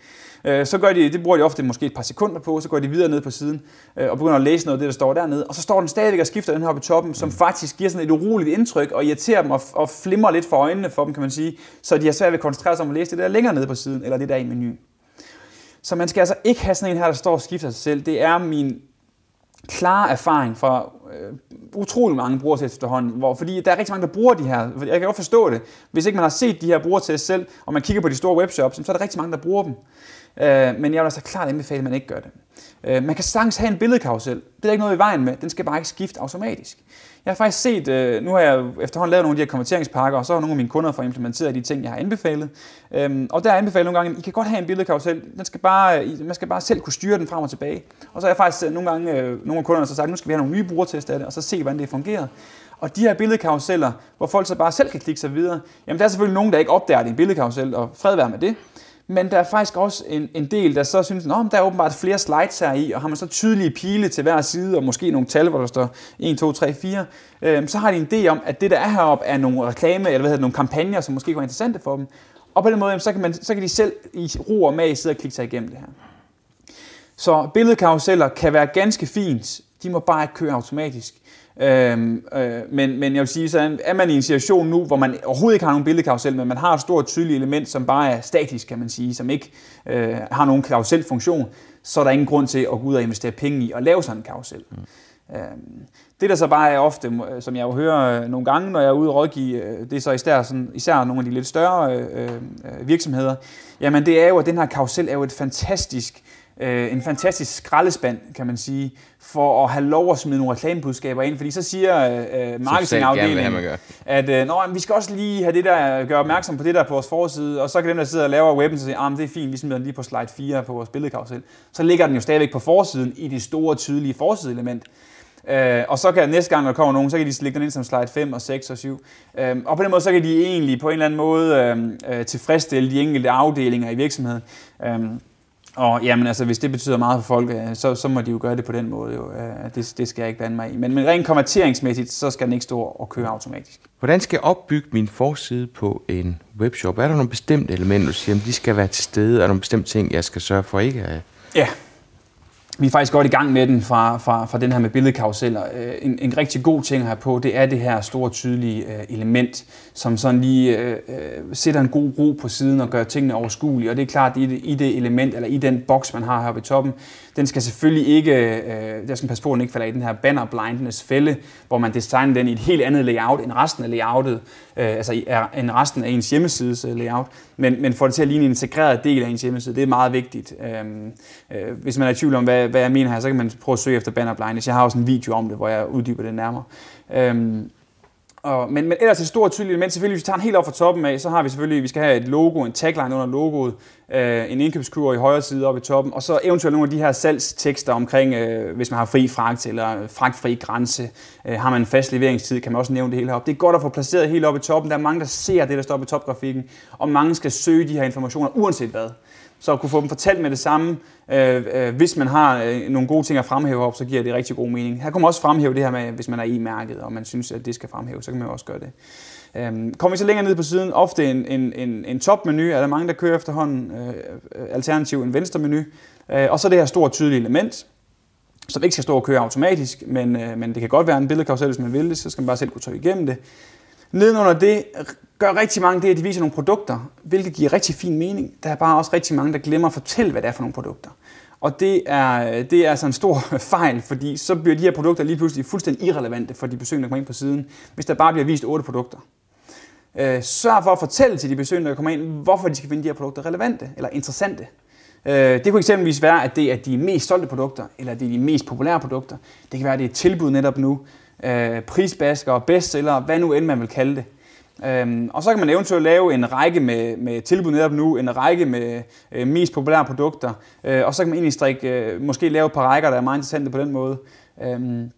Øh, så gør de, det bruger de ofte måske et par sekunder på, så går de videre ned på siden øh, og begynder at læse noget af det, der står dernede. Og så står den stadigvæk og skifter den her oppe i toppen, som faktisk giver sådan et uroligt indtryk og irriterer dem og, og flimrer lidt for øjnene for dem, kan man sige. Så de har svært ved at koncentrere sig om at læse det der længere nede på siden, eller det der i menuen. Så man skal altså ikke have sådan en her, der står og skifter sig selv. Det er min klare erfaring fra øh, utrolig mange brugertest efterhånden, hvor, fordi der er rigtig mange, der bruger de her. Jeg kan godt forstå det. Hvis ikke man har set de her brugertest selv, og man kigger på de store webshops, så er der rigtig mange, der bruger dem. Øh, men jeg vil altså klart anbefale, at man ikke gør det. Øh, man kan sagtens have en billedkarusel. Det er ikke noget i vejen med. Den skal bare ikke skifte automatisk. Jeg har faktisk set, øh, nu har jeg efterhånden lavet nogle af de her konverteringspakker, og så har nogle af mine kunder fået implementeret de ting, jeg har anbefalet. Øhm, og der er anbefalet nogle gange, at I kan godt have en billedkarusel. Den skal bare, man skal bare selv kunne styre den frem og tilbage. Og så har jeg faktisk nogle gange, øh, nogle af kunderne så sagt, nu skal vi have nogle nye brugertest af det, og så se, hvordan det fungerer. Og de her billedkaruseller, hvor folk så bare selv kan klikke sig videre, jamen der er selvfølgelig nogen, der ikke opdager, at det er en billedkarusel, og fred være med det. Men der er faktisk også en, en del, der så synes, at der er åbenbart flere slides her i, og har man så tydelige pile til hver side, og måske nogle tal, hvor der står 1, 2, 3, 4, øh, så har de en idé om, at det, der er heroppe, er nogle reklame, eller hvad hedder, nogle kampagner, som måske kunne være interessante for dem. Og på den måde, så kan, man, så kan de selv i ro og mag sidde og klikke sig igennem det her. Så billedkaruseller kan være ganske fint, de må bare ikke køre automatisk. Øhm, øh, men, men jeg vil sige, så er man i en situation nu, hvor man overhovedet ikke har nogen billedkarusel, men man har et stort tydeligt element, som bare er statisk, kan man sige, som ikke øh, har nogen karuselfunktion, så er der ingen grund til at gå ud og investere penge i at lave sådan en karusel. Mm. Øhm, det der så bare er ofte, som jeg jo hører øh, nogle gange, når jeg er ude og rådgive, øh, det er så især, sådan, især nogle af de lidt større øh, øh, virksomheder, jamen det er jo, at den her karusel er jo et fantastisk øh, en fantastisk skraldespand, kan man sige, for at have lov at smide nogle reklamebudskaber ind, fordi så siger øh, marketingafdelingen, at øh, Nå, vi skal også lige have det der, gøre opmærksom på det der på vores forside, og så kan dem, der sidder og laver webben, så sige, ah, det er fint, vi smider den lige på slide 4 på vores billedkarusel. Så ligger den jo stadigvæk på forsiden i det store, tydelige forsideelement. Øh, og så kan næste gang, når der kommer nogen, så kan de lægge den ind som slide 5 og 6 og 7. Øh, og på den måde, så kan de egentlig på en eller anden måde øh, øh tilfredsstille de enkelte afdelinger i virksomheden. Øh, og jamen, altså, hvis det betyder meget for folk, øh, så, så må de jo gøre det på den måde. Jo. Øh, det, det skal jeg ikke blande mig i. Men, men rent konverteringsmæssigt, så skal den ikke stå og køre automatisk. Hvordan skal jeg opbygge min forside på en webshop? Er der nogle bestemte elementer, du siger, de skal være til stede? Er der nogle bestemte ting, jeg skal sørge for ikke at Ja, vi er faktisk godt i gang med den fra, fra, fra den her med billedkaruseller. Øh, en, en rigtig god ting her på, det er det her store tydelige øh, element, som sådan lige øh, øh, sætter en god ro på siden og gør tingene overskuelige. Og det er klart, at i det, i det element, eller i den boks, man har her ved toppen, den skal selvfølgelig ikke, øh, der skal passe på, at den ikke falder i den her banner blindness fælde, hvor man designer den i et helt andet layout end resten af layoutet, øh, altså end resten af ens hjemmesides øh, layout, men, men får det til at ligne en integreret del af ens hjemmeside. Det er meget vigtigt. Øh, øh, hvis man er i tvivl om, hvad, hvad jeg mener her, så kan man prøve at søge efter banner blindness. Jeg har også en video om det, hvor jeg uddyber det nærmere. Øh, og, men, men ellers et stort tydeligt element, selvfølgelig hvis vi tager en helt op fra toppen af, så har vi selvfølgelig, vi skal have et logo, en tagline under logoet, øh, en indkøbskur i højre side oppe i toppen, og så eventuelt nogle af de her salgstekster omkring, øh, hvis man har fri fragt eller fragtfri grænse, øh, har man en fast leveringstid, kan man også nævne det hele heroppe. Det er godt at få placeret helt oppe i toppen. Der er mange, der ser det, der står på topgrafikken, og mange skal søge de her informationer uanset hvad. Så at kunne få dem fortalt med det samme, øh, øh, hvis man har øh, nogle gode ting at fremhæve op, så giver det rigtig god mening. Her kan man også fremhæve det her med, hvis man er i mærket, og man synes, at det skal fremhæve, så kan man også gøre det. Øhm, kommer vi så længere ned på siden, ofte en, en, en, en topmenu, er der mange, der kører efterhånden, øh, øh alternativ en venstre menu, øh, og så det her store tydelige element, som ikke skal stå og køre automatisk, men, øh, men det kan godt være en billedkarusel, hvis man vil det, så skal man bare selv kunne trykke igennem det. Nedenunder det gør rigtig mange det, at de viser nogle produkter, hvilket giver rigtig fin mening. Der er bare også rigtig mange, der glemmer at fortælle, hvad det er for nogle produkter. Og det er, det er altså en stor *laughs* fejl, fordi så bliver de her produkter lige pludselig fuldstændig irrelevante for de besøgende, der kommer ind på siden, hvis der bare bliver vist otte produkter. Øh, sørg for at fortælle til de besøgende, der kommer ind, hvorfor de skal finde de her produkter relevante eller interessante. Øh, det kunne eksempelvis være, at det er de mest solgte produkter, eller det er de mest populære produkter. Det kan være, at det er et tilbud netop nu. Øh, prisbasker, bestseller, hvad nu end man vil kalde det. Øhm, og så kan man eventuelt lave en række med, med tilbud netop nu, en række med øh, mest populære produkter, øh, og så kan man egentlig strikke, øh, måske lave et par rækker, der er meget interessante på den måde. Øhm,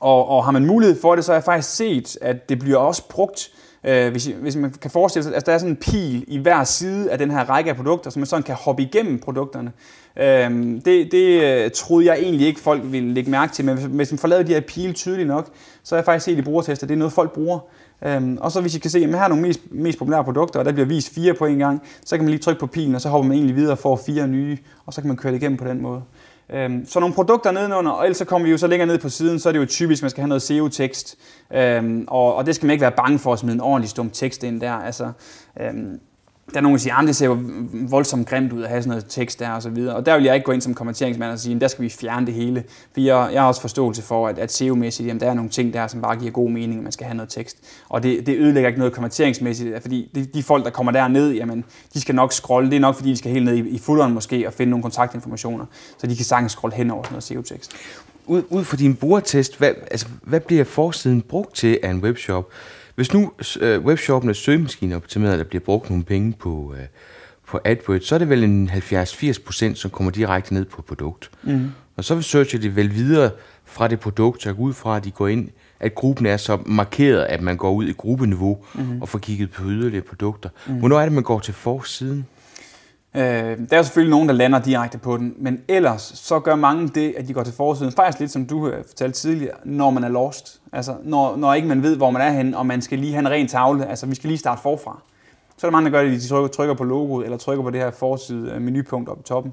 og, og har man mulighed for det, så har jeg faktisk set, at det bliver også brugt Øh, hvis, hvis man kan forestille sig, at altså, der er sådan en pil i hver side af den her række af produkter, så man sådan kan hoppe igennem produkterne. Øh, det, det øh, troede jeg egentlig ikke, folk ville lægge mærke til, men hvis man får lavet de her pile tydeligt nok, så har jeg faktisk set i brugertester, det er noget, folk bruger. Øhm, og så hvis I kan se, at her er nogle mest, mest populære produkter, og der bliver vist fire på en gang, så kan man lige trykke på pilen, og så hopper man egentlig videre og får fire nye, og så kan man køre det igennem på den måde. Øhm, så nogle produkter nedenunder, og ellers så kommer vi jo så længere ned på siden, så er det jo typisk, at man skal have noget SEO-tekst, øhm, og, og det skal man ikke være bange for at smide en ordentlig stum tekst ind der. Altså, øhm, der er nogen, der siger, ah, at det ser jo voldsomt grimt ud at have sådan noget tekst der og så videre. Og der vil jeg ikke gå ind som kommenteringsmand og sige, at der skal vi fjerne det hele. For jeg, jeg har også forståelse for, at, at SEO-mæssigt, jamen, der er nogle ting der, som bare giver god mening, at man skal have noget tekst. Og det, det ødelægger ikke noget kommenteringsmæssigt, fordi de, de folk, der kommer derned, jamen, de skal nok scrolle. Det er nok, fordi de skal helt ned i, i footeren måske og finde nogle kontaktinformationer, så de kan sagtens scrolle hen over sådan noget SEO-tekst. Ud, ud fra din brugertest, hvad, altså, hvad bliver forsiden brugt til af en webshop? Hvis nu øh, webshoppen er søgemaskineoptimeret, der bliver brugt nogle penge på, øh, på AdWords, så er det vel en 70-80 procent, som kommer direkte ned på produkt. Mm. Og så searcher de vel videre fra det produkt, så ud fra, at de går ind, at gruppen er så markeret, at man går ud i gruppeniveau mm. og får kigget på yderligere produkter. Mm. Hvornår er det, man går til forsiden? Øh, der er selvfølgelig nogen, der lander direkte på den, men ellers så gør mange det, at de går til forsiden, faktisk lidt som du fortalte tidligere, når man er lost. Altså når, når ikke man ved, hvor man er henne, og man skal lige have en ren tavle, altså vi skal lige starte forfra. Så er der mange, der gør det, at de trykker, trykker på logoet, eller trykker på det her forside øh, menupunkt oppe i toppen,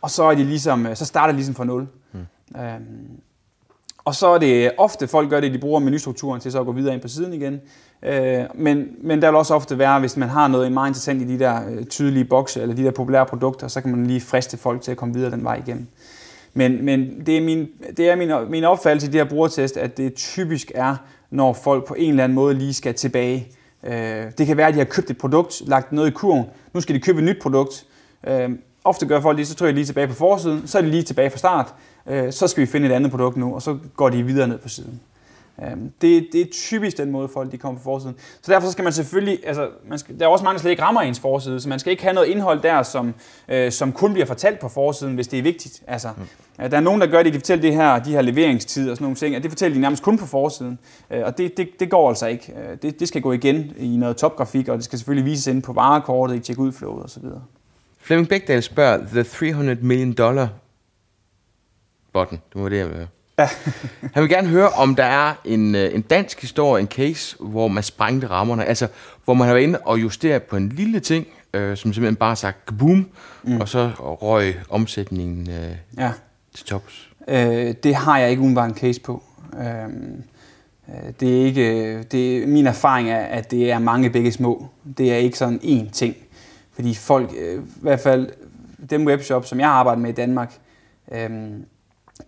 og så, er de ligesom, øh, så starter de ligesom fra nul. Hmm. Øhm, og så er det ofte, folk gør det, de bruger menustrukturen til så at gå videre ind på siden igen. Øh, men, men der vil også ofte være, hvis man har noget meget interessant i de der øh, tydelige bokse, eller de der populære produkter, så kan man lige friste folk til at komme videre den vej igennem. Men, men det er, min, det er min, min opfattelse i de her brugertest, at det typisk er, når folk på en eller anden måde lige skal tilbage. Øh, det kan være, at de har købt et produkt, lagt noget i kurven, nu skal de købe et nyt produkt. Øh, ofte gør folk det, så trykker jeg lige tilbage på forsiden, så er de lige tilbage fra start, så skal vi finde et andet produkt nu, og så går de videre ned på siden. Øhm, det, det er typisk den måde, folk de kommer på forsiden. Så derfor skal man selvfølgelig, altså, man skal, der er også mange, der slet ikke rammer ens forside, så man skal ikke have noget indhold der, som, øh, som kun bliver fortalt på forsiden, hvis det er vigtigt. Altså, mm. Der er nogen, der gør det, de fortæller det her, de her leveringstider og sådan nogle ting, og det fortæller de nærmest kun på forsiden. Øh, og det, det, det går altså ikke. Øh, det, det skal gå igen i noget topgrafik, og det skal selvfølgelig vises ind på varekortet, i check-ud-flowet osv. Flemming Bækdal spørger, the 300 million dollar button, det må det være. Ja. *laughs* Han vil gerne høre, om der er en, øh, en dansk historie, en case, hvor man sprængte rammerne. Altså, hvor man har været inde og justeret på en lille ting, øh, som simpelthen bare sagt boom, mm. og så røg omsætningen øh, ja. til tops. Øh, det har jeg ikke umiddelbart en case på. Øh, øh, det er ikke, det, min erfaring er, at det er mange begge små. Det er ikke sådan én ting. Fordi folk, øh, i hvert fald dem webshop, som jeg arbejder med i Danmark, øh,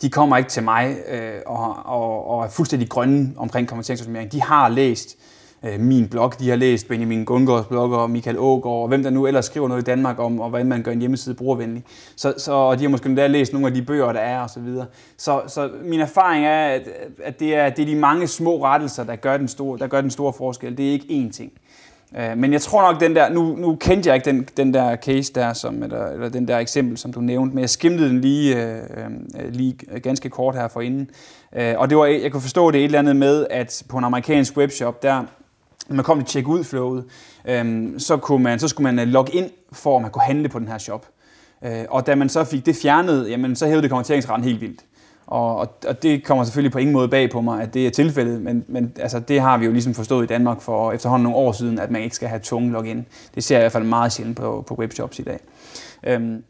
de kommer ikke til mig øh, og, og, og er fuldstændig grønne omkring konverteringsoptimering. De har læst øh, min blog, de har læst Benjamin Gungårds blog og Michael Ågaard, og hvem der nu ellers skriver noget i Danmark om, og hvordan man gør en hjemmeside brugervenlig. Så, så, og de har måske endda læst nogle af de bøger, der er, og så videre. Så, så min erfaring er, at, at det, er, det er de mange små rettelser, der gør den store, der gør den store forskel. Det er ikke én ting. Øh, men jeg tror nok, den der, nu, nu kendte jeg ikke den, den der case der, som, eller, eller den der eksempel, som du nævnte, men jeg skimlede den lige, øh, øh, lige ganske kort her forinden. Øh, og det var, jeg kunne forstå det et eller andet med, at på en amerikansk webshop, der når man kom til check ud flowet, øh, så, kunne man, så skulle man øh, logge ind, for at man kunne handle på den her shop. Øh, og da man så fik det fjernet, jamen, så hævede det konverteringsretten helt vildt. Og, og, og det kommer selvfølgelig på ingen måde bag på mig, at det er tilfældet, men, men altså, det har vi jo ligesom forstået i Danmark for efterhånden nogle år siden, at man ikke skal have tunge login. Det ser jeg i hvert fald meget sjældent på, på webshops i dag. Øhm,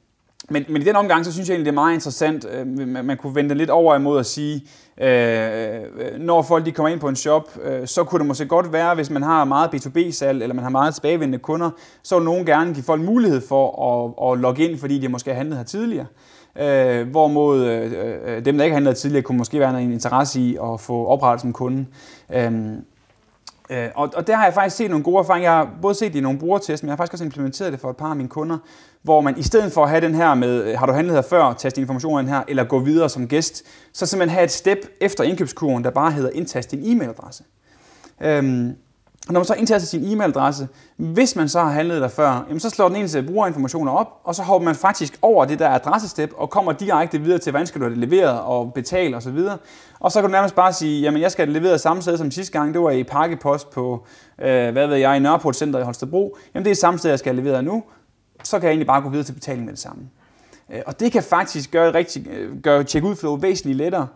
men, men i den omgang, så synes jeg egentlig, det er meget interessant. Øh, man, man kunne vente lidt over imod at sige, øh, øh, når folk de kommer ind på en shop, øh, så kunne det måske godt være, hvis man har meget B2B-salg, eller man har meget tilbagevendende kunder, så vil nogen gerne give folk mulighed for at, at logge ind, fordi de måske har handlet her tidligere. Øh, hvorimod øh, øh, dem, der ikke handlede tidligere, kunne måske være en interesse i at få oprettet som kunde. Øh, Øh, og, og der har jeg faktisk set nogle gode erfaringer. Jeg har både set det i nogle brugertest, men jeg har faktisk også implementeret det for et par af mine kunder, hvor man i stedet for at have den her med, øh, har du handlet her før, taste informationen her, eller gå videre som gæst, så simpelthen have et step efter indkøbskurven, der bare hedder indtast din e-mailadresse. Øhm, når man så indtaster sin e-mailadresse, hvis man så har handlet der før, jamen så slår den eneste øh, brugerinformationer op, og så hopper man faktisk over det der adressestep og kommer direkte videre til, hvordan skal du have det leveret og betale osv. Og, og så kan du nærmest bare sige, jamen jeg skal have det leveret samme sted som sidste gang, det var i pakkepost på, øh, hvad ved jeg, i Nørreport Center i Holstebro. Jamen det er samme sted, jeg skal have leveret nu. Så kan jeg egentlig bare gå videre til betaling med det samme. Øh, og det kan faktisk gøre, rigtig, øh, gøre check-ud-flow væsentligt lettere.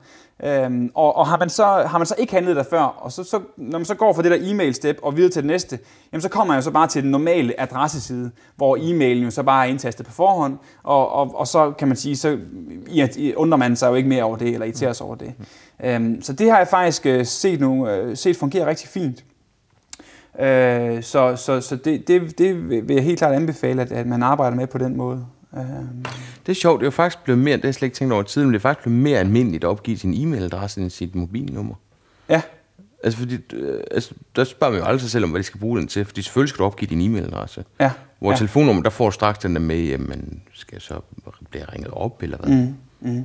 Øhm, og, og har, man så, har man så ikke handlet der før, og så, så, når man så går fra det der e-mail-step og videre til det næste, jamen så kommer man jo så bare til den normale adresseside, hvor e-mailen jo så bare er indtastet på forhånd, og, og, og så kan man sige, så i, undrer man sig jo ikke mere over det, eller irriterer sig over det. Øhm, så det har jeg faktisk øh, set, nu, øh, set fungere rigtig fint. Øh, så så, så det, det, det vil jeg helt klart anbefale, at, at man arbejder med på den måde. Øhm. Det er sjovt, det er jo faktisk blevet mere, det har jeg slet ikke tænkt over tiden, men det er faktisk blevet mere almindeligt at opgive sin e-mailadresse end sit mobilnummer. Ja. Altså, fordi, øh, altså, der spørger man jo aldrig sig selv om, hvad de skal bruge den til, fordi selvfølgelig skal du opgive din e-mailadresse. Ja. Hvor ja. telefonnummer, der får du straks den der med, jamen, skal jeg så blive ringet op, eller hvad? Mm. Mm.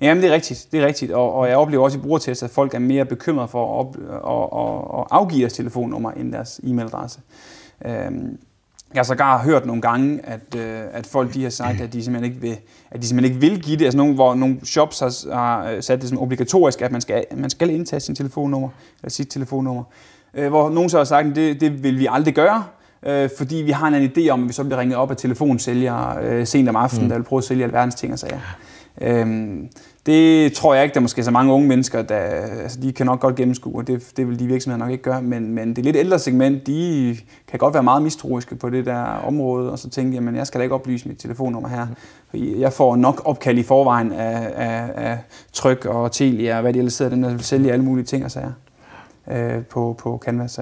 Jamen, det er rigtigt. Det er rigtigt. Og, og jeg oplever også i brugertest, at folk er mere bekymrede for at, op, at, at, at afgive deres telefonnummer end deres e-mailadresse. Øhm, jeg har sågar hørt nogle gange, at, øh, at folk de har sagt, at de simpelthen ikke vil, at de simpelthen ikke vil give det. Altså nogle, hvor nogle shops har, har øh, sat det som obligatorisk, at man skal, man skal indtage sin telefonnummer, eller sit telefonnummer. Øh, hvor nogen så har sagt, at det, det vil vi aldrig gøre, øh, fordi vi har en idé om, at vi så bliver ringet op af telefonsælgere øh, sent om aftenen, mm. der vil prøve at sælge alverdens ting og sager. Øhm, det tror jeg ikke, der er måske så mange unge mennesker, der altså, de kan nok godt gennemskue, og det, det vil de virksomheder nok ikke gøre, men, men det lidt ældre segment, de kan godt være meget mistroiske på det der område, og så tænke, jamen jeg skal da ikke oplyse mit telefonnummer her. Jeg får nok opkald i forvejen af, af, af tryk og Telia, og hvad de ellers sidder, den der vil sælge alle mulige ting og sager øh, på, på Canvas.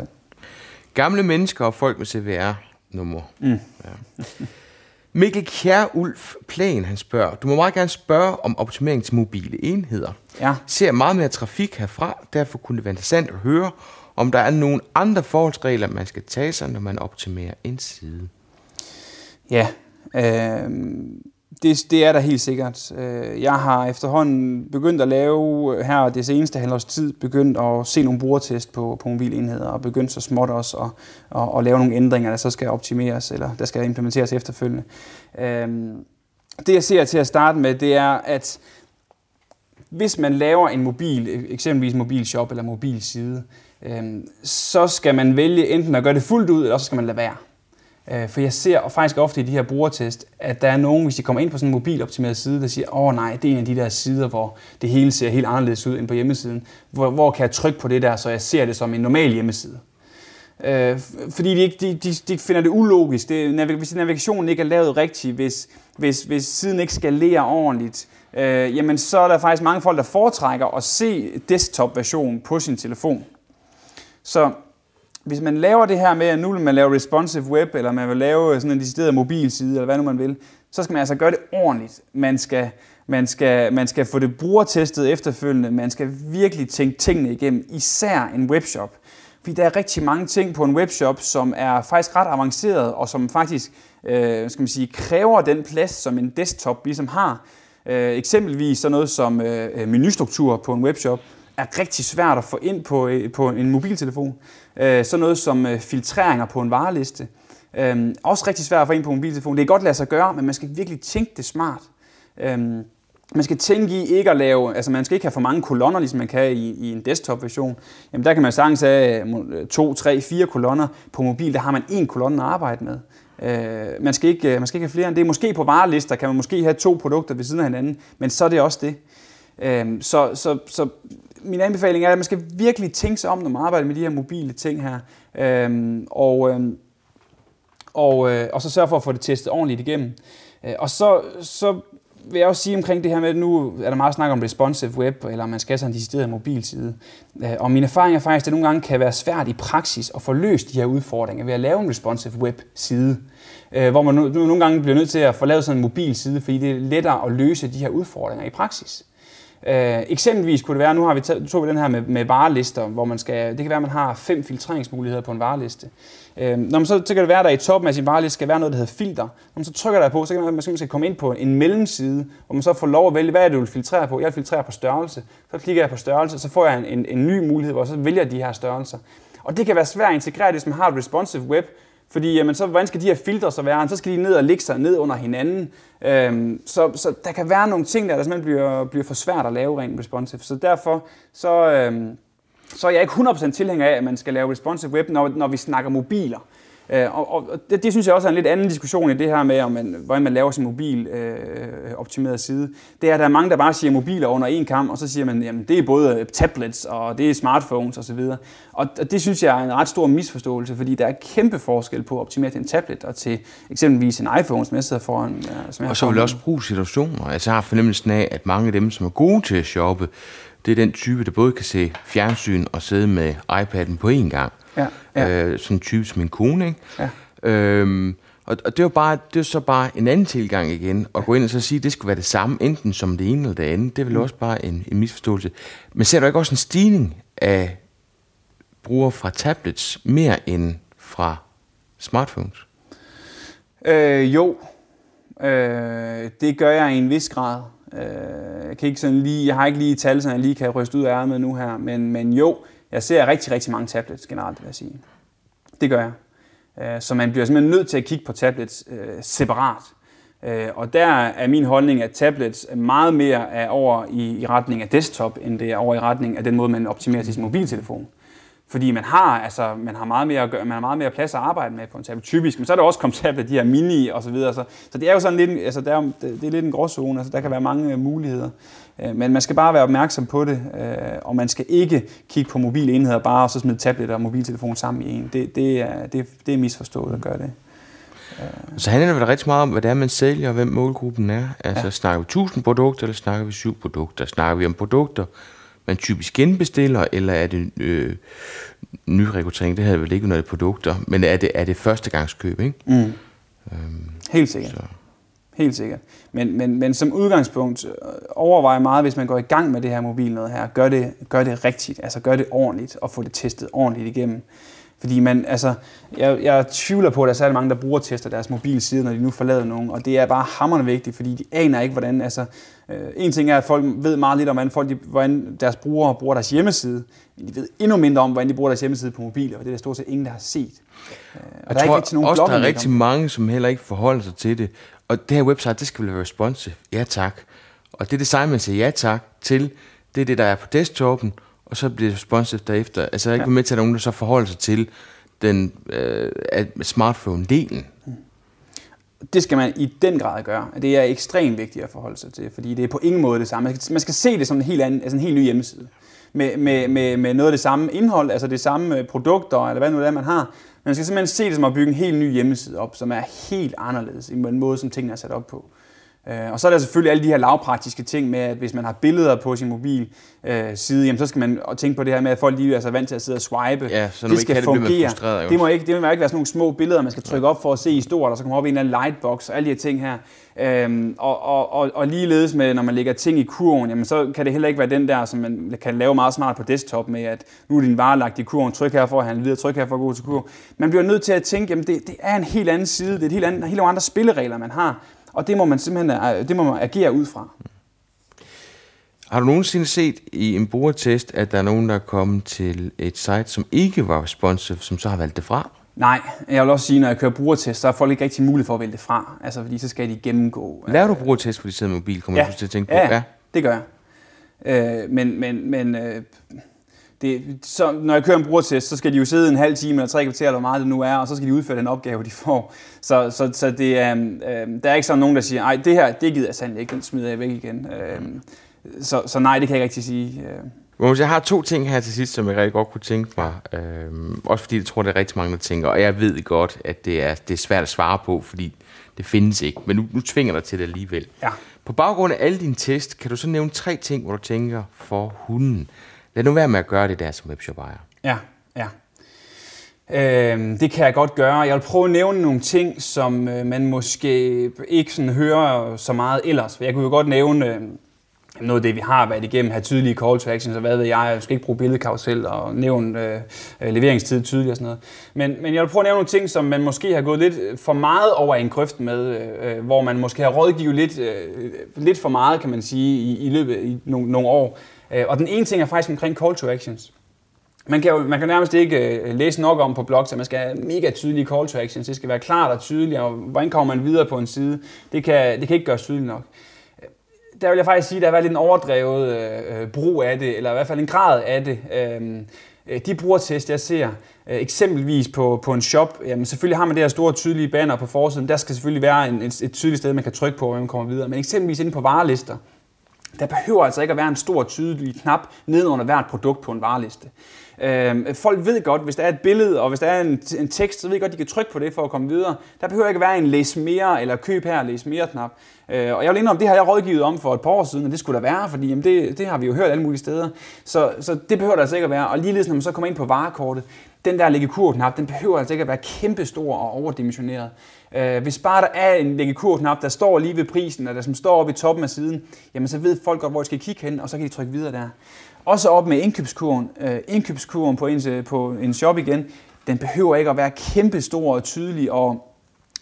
Gamle mennesker og folk med CVR-nummer. Mm. Ja. *laughs* Mikkel Kjær Ulf Plan, han spørger, du må meget gerne spørge om optimering til mobile enheder. Ja. Ser meget mere trafik herfra, derfor kunne det være interessant at høre, om der er nogle andre forholdsregler, man skal tage sig, når man optimerer en side. Ja, øh, det, det er der helt sikkert. Øh, jeg har efterhånden begyndt at lave øh, her det seneste halvårs tid, begyndt at se nogle brugertest på, på mobilenheder, og begyndt så småt også at, at, at lave nogle ændringer, der så skal optimeres, eller der skal implementeres efterfølgende. Øh, det jeg ser til at starte med, det er, at hvis man laver en mobil, e, eksempelvis mobilshop mobil shop eller mobil side, så skal man vælge enten at gøre det fuldt ud, eller så skal man lade være. Øh, for jeg ser og faktisk ofte i de her brugertest, at der er nogen, hvis de kommer ind på sådan en mobiloptimeret side, der siger, åh oh, nej, det er en af de der sider, hvor det hele ser helt anderledes ud end på hjemmesiden. Hvor, hvor kan jeg trykke på det der, så jeg ser det som en normal hjemmeside? Øh, fordi de, de, de, de finder det ulogisk. Det, hvis navigationen ikke er lavet rigtigt, hvis, hvis, hvis siden ikke skalerer ordentligt, øh, jamen så er der faktisk mange folk, der foretrækker at se desktop-version på sin telefon. Så hvis man laver det her med, at nu vil man lave responsive web, eller man vil lave sådan en decideret mobilside, eller hvad nu man vil, så skal man altså gøre det ordentligt. Man skal, man skal, man skal få det brugertestet efterfølgende. Man skal virkelig tænke tingene igennem, især en webshop. Fordi der er rigtig mange ting på en webshop, som er faktisk ret avanceret, og som faktisk øh, skal man sige, kræver den plads, som en desktop ligesom har. Øh, eksempelvis sådan noget som øh, menustruktur på en webshop er rigtig svært at få ind på, øh, på en mobiltelefon. Øh, sådan noget som øh, filtreringer på en vareliste. Øh, også rigtig svært at få ind på en mobiltelefon. Det er godt lade sig gøre, men man skal virkelig tænke det smart. Øh, man skal tænke i ikke at lave, altså man skal ikke have for mange kolonner, ligesom man kan i, i en desktop-version. Jamen der kan man sagtens have øh, øh, to, tre, fire kolonner. På mobil, der har man én kolonne at arbejde med. Øh, man, skal ikke, øh, man skal ikke have flere end det. Måske på varelister kan man måske have to produkter ved siden af hinanden, men så er det også det. Øh, så, så, så min anbefaling er, at man skal virkelig tænke sig om, når man arbejder med de her mobile ting her. Øhm, og, øhm, og, øh, og så sørge for at få det testet ordentligt igennem. Øh, og så, så vil jeg også sige omkring det her med, at nu er der meget snak om responsive web, eller om man skal have sådan en decideret mobilside. Øh, og min erfaring er faktisk, at det nogle gange kan være svært i praksis at få løst de her udfordringer ved at lave en responsive web side. Øh, hvor man nogle gange bliver nødt til at få lavet sådan en mobilside, fordi det er lettere at løse de her udfordringer i praksis. Øh, eksempelvis kunne det være, nu har vi tog vi den her med, med varelister, hvor man skal, det kan være, at man har fem filtreringsmuligheder på en vareliste. Øh, når man så, så kan det være, at der i toppen af sin vareliste skal være noget, der hedder filter. Når man så trykker der på, så kan man, man skal komme ind på en mellemside, hvor man så får lov at vælge, hvad er det, du vil filtrere på. Jeg vil filtrere på størrelse. Så klikker jeg på størrelse, så får jeg en, en, en ny mulighed, hvor jeg så vælger de her størrelser. Og det kan være svært at integrere, hvis man har et responsive web, fordi jamen, så, hvordan skal de her filtre så være? Så skal de ned og ligge sig ned under hinanden. Øhm, så, så der kan være nogle ting, der, der simpelthen bliver, bliver for svært at lave rent responsive. Så derfor så, øhm, så er jeg ikke 100% tilhænger af, at man skal lave responsive web, når, når vi snakker mobiler. Øh, og, og det, det synes jeg også er en lidt anden diskussion i det her med, om man, hvordan man laver sin mobil øh, optimeret side. Det er, at der er mange, der bare siger mobiler under en kamp, og så siger man, jamen det er både tablets og det er smartphones osv. Og, og det synes jeg er en ret stor misforståelse, fordi der er kæmpe forskel på at optimere til en tablet og til eksempelvis en iPhone, som jeg sidder foran. Som jeg og så vil jeg også bruge situationer. Altså jeg har fornemmelsen af, at mange af dem, som er gode til at shoppe, det er den type, der både kan se fjernsyn og sidde med iPad'en på én gang. Ja, ja. Øh, sådan en type som min kone, ikke? Ja. Øhm, og, og det var bare, det var så bare en anden tilgang igen, at gå ind og så sige, at det skulle være det samme, enten som det ene eller det andet. Det er vel mm. også bare en, en misforståelse. Men ser du ikke også en stigning af brugere fra tablets mere end fra smartphones? Øh, jo, øh, det gør jeg i en vis grad. Øh, jeg, kan ikke sådan lige, jeg har ikke lige tal, så jeg lige kan ryste ud af ærmet nu her, men, men jo, jeg ser rigtig, rigtig mange tablets generelt, vil jeg sige. Det gør jeg. Øh, så man bliver simpelthen nødt til at kigge på tablets øh, separat. Øh, og der er min holdning, at tablets meget mere er over i, i retning af desktop, end det er over i retning af den måde, man optimerer til sin mobiltelefon. Fordi man har, altså, man har, meget mere, at gøre, man har meget mere plads at arbejde med på en tablet, typisk. Men så er der også kommet tablet, de her mini og så videre. Så, så det er jo sådan lidt, altså, der er, det, det er lidt en gråzone. Altså, der kan være mange øh, muligheder. Øh, men man skal bare være opmærksom på det, øh, og man skal ikke kigge på mobile enheder bare og så smide tablet og mobiltelefon sammen i en. Det, det, er, det, det er misforstået at gøre det. Så handler det rigtig meget om, hvad det er, man sælger, og hvem målgruppen er. Altså, ja. snakker vi 1000 produkter, eller snakker vi syv produkter? Snakker vi om produkter, man typisk genbestiller, eller er det øh, nyrekruttering? Det havde vel ikke noget produkter, men er det, er det førstegangskøb, ikke? Mm. Øhm, Helt sikkert. Så. Helt sikkert. Men, men, men som udgangspunkt, øh, overvej meget, hvis man går i gang med det her mobil noget her, gør det, gør det rigtigt, altså gør det ordentligt, og få det testet ordentligt igennem. Fordi man, altså, jeg, jeg tvivler på, at der er særlig mange, der bruger tester deres mobilside, når de nu forlader nogen, og det er bare hammerende vigtigt, fordi de aner ikke, hvordan, altså, øh, en ting er, at folk ved meget lidt om, hvordan, folk, de, hvordan deres brugere bruger deres hjemmeside, men de ved endnu mindre om, hvordan de bruger deres hjemmeside på mobil, og det er der stort set ingen, der har set. Øh, og jeg der tror er ikke nogen også, der er rigtig mange, som heller ikke forholder sig til det, og det her website, det skal være responsive. Ja tak. Og det design, man siger ja tak til, det er det, der er på desktopen, og så bliver det responsive derefter. Altså jeg er ikke ja. med til, at nogen der så forholder sig til den øh, smartphone-delen. Det skal man i den grad gøre. Det er ekstremt vigtigt at forholde sig til, fordi det er på ingen måde det samme. Man skal, man skal se det som en helt, anden, altså en helt ny hjemmeside. Med, med, med, med noget af det samme indhold, altså det samme produkter, eller hvad nu det er, man har. Man skal simpelthen se det som at bygge en helt ny hjemmeside op, som er helt anderledes i den måde, som tingene er sat op på. Øh, og så er der selvfølgelig alle de her lavpraktiske ting med, at hvis man har billeder på sin mobil øh, side, jamen, så skal man tænke på det her med, at folk lige er så vant til at sidde og swipe. Ja, så det skal kan fungere. Det, det, må ikke, det må ikke være sådan nogle små billeder, man skal trykke op for at se i stort, og så kommer op i en eller anden lightbox og alle de her ting her. Øhm, og, og, og, og ligeledes med, når man lægger ting i kurven, jamen, så kan det heller ikke være den der, som man kan lave meget smart på desktop med, at nu er din vare lagt i kurven, tryk her for at handle videre, tryk her for at gå til kurven. Man bliver nødt til at tænke, jamen det, det er en helt anden side, det er et helt, andet, helt andre spilleregler, man har, og det må man simpelthen øh, det må man agere ud fra. Har du nogensinde set i en brugertest, at der er nogen, der er kommet til et site, som ikke var responsive, som så har valgt det fra? Nej, jeg vil også sige, når jeg kører brugertest, så er folk ikke rigtig mulighed for at vælge det fra. Altså, fordi så skal de gennemgå. Laver du brugertest, fordi de sidder med mobil? Kommer ja. du til at tænke på? Ja, ja, det gør jeg. Øh, men men, men øh, det, så, når jeg kører en brugertest, så skal de jo sidde en halv time eller tre kvarter, eller hvor meget det nu er, og så skal de udføre den opgave, de får. Så, så, så det, øh, øh, der er ikke sådan nogen, der siger, nej, det her, det gider jeg sandelig ikke, den smider jeg væk igen. Øh, så, så nej, det kan jeg ikke rigtig sige. Øh. Jeg har to ting her til sidst, som jeg rigtig godt kunne tænke mig. Øhm, også fordi jeg tror, det er rigtig mange, der tænker, og jeg ved godt, at det er, det er svært at svare på, fordi det findes ikke. Men nu, nu tvinger dig til det alligevel. Ja. På baggrund af alle dine test, kan du så nævne tre ting, hvor du tænker for hunden. Lad nu være med at gøre det der som webshop-ejer. Ja, ja. Øh, det kan jeg godt gøre. Jeg vil prøve at nævne nogle ting, som øh, man måske ikke sådan hører så meget ellers. Jeg kunne jo godt nævne øh, noget af det, vi har været igennem, have tydelige call to action, så hvad ved jeg, jeg skal ikke bruge billedkarusel og nævne øh, øh, leveringstid tydeligt og sådan noget. Men, men jeg vil prøve at nævne nogle ting, som man måske har gået lidt øh, for meget over en grøft med, øh, øh, hvor man måske har rådgivet lidt, øh, lidt for meget, kan man sige, i, i løbet af nogle, nogle år. Øh, og den ene ting er faktisk omkring call to actions. Man kan, jo, man kan nærmest ikke øh, læse nok om på blogs, at man skal have mega tydelige call to actions. Det skal være klart og tydeligt, og hvordan kommer man videre på en side. Det kan, det kan ikke gøres tydeligt nok der vil jeg faktisk sige, at der har lidt en overdrevet øh, øh, brug af det, eller i hvert fald en grad af det. Øhm, øh, de brugertest, jeg ser, øh, eksempelvis på, på en shop, jamen selvfølgelig har man det her store tydelige banner på forsiden. Der skal selvfølgelig være en, et, et tydeligt sted, man kan trykke på, hvor man kommer videre. Men eksempelvis inde på varelister, der behøver altså ikke at være en stor tydelig knap ned under hvert produkt på en vareliste. Øh, folk ved godt, hvis der er et billede, og hvis der er en, en tekst, så ved de godt, de kan trykke på det for at komme videre. Der behøver ikke at være en læs mere, eller køb her, læs mere knap. Øh, og jeg vil indrømme, det har jeg rådgivet om for et par år siden, og det skulle der være, fordi jamen, det, det har vi jo hørt alle mulige steder. Så, så det behøver der altså ikke at være. Og ligeledes, når man så kommer ind på varekortet, den der lægge knap den behøver altså ikke at være kæmpestor og overdimensioneret. Øh, hvis bare der er en lægge knap der står lige ved prisen, eller som står oppe i toppen af siden, jamen så ved folk godt, hvor de skal kigge hen, og så kan de trykke videre der. Også op med indkøbskurven. Øh, indkøbskurven på en, øh, på en shop igen, den behøver ikke at være kæmpestor og tydelig og,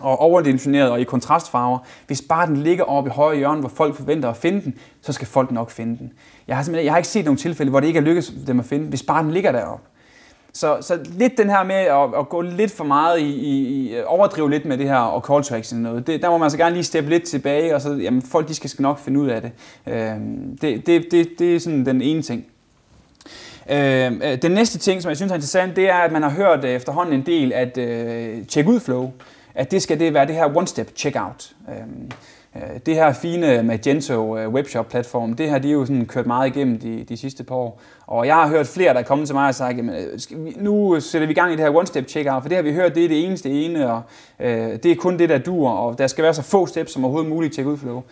og overdimensioneret og i kontrastfarver. Hvis bare den ligger oppe i højre hjørne, hvor folk forventer at finde den, så skal folk nok finde den. Jeg har, jeg har ikke set nogen tilfælde, hvor det ikke er lykkedes dem at finde, hvis bare den ligger deroppe. Så, så lidt den her med at, at gå lidt for meget i, i, i øh, overdrive lidt med det her og call to action noget, det, der må man så gerne lige steppe lidt tilbage, og så, jamen, folk de skal nok finde ud af det. Øh, det, det, det, det er sådan den ene ting. Øhm, øh, den næste ting, som jeg synes er interessant, det er, at man har hørt øh, efterhånden en del, at øh, check ud flow, at det skal det være det her one-step checkout. Øh, øh, Øh, det her fine Magento øh, webshop-platform, det her de er jo sådan kørt meget igennem de, de sidste par år. Og jeg har hørt flere, der er kommet til mig og sagt, at øh, nu sætter vi i gang i det her one-step checkout, for det har vi hørt, det er det eneste ene, og øh, det er kun det, der dur, og der skal være så få steps som overhovedet muligt check at flow.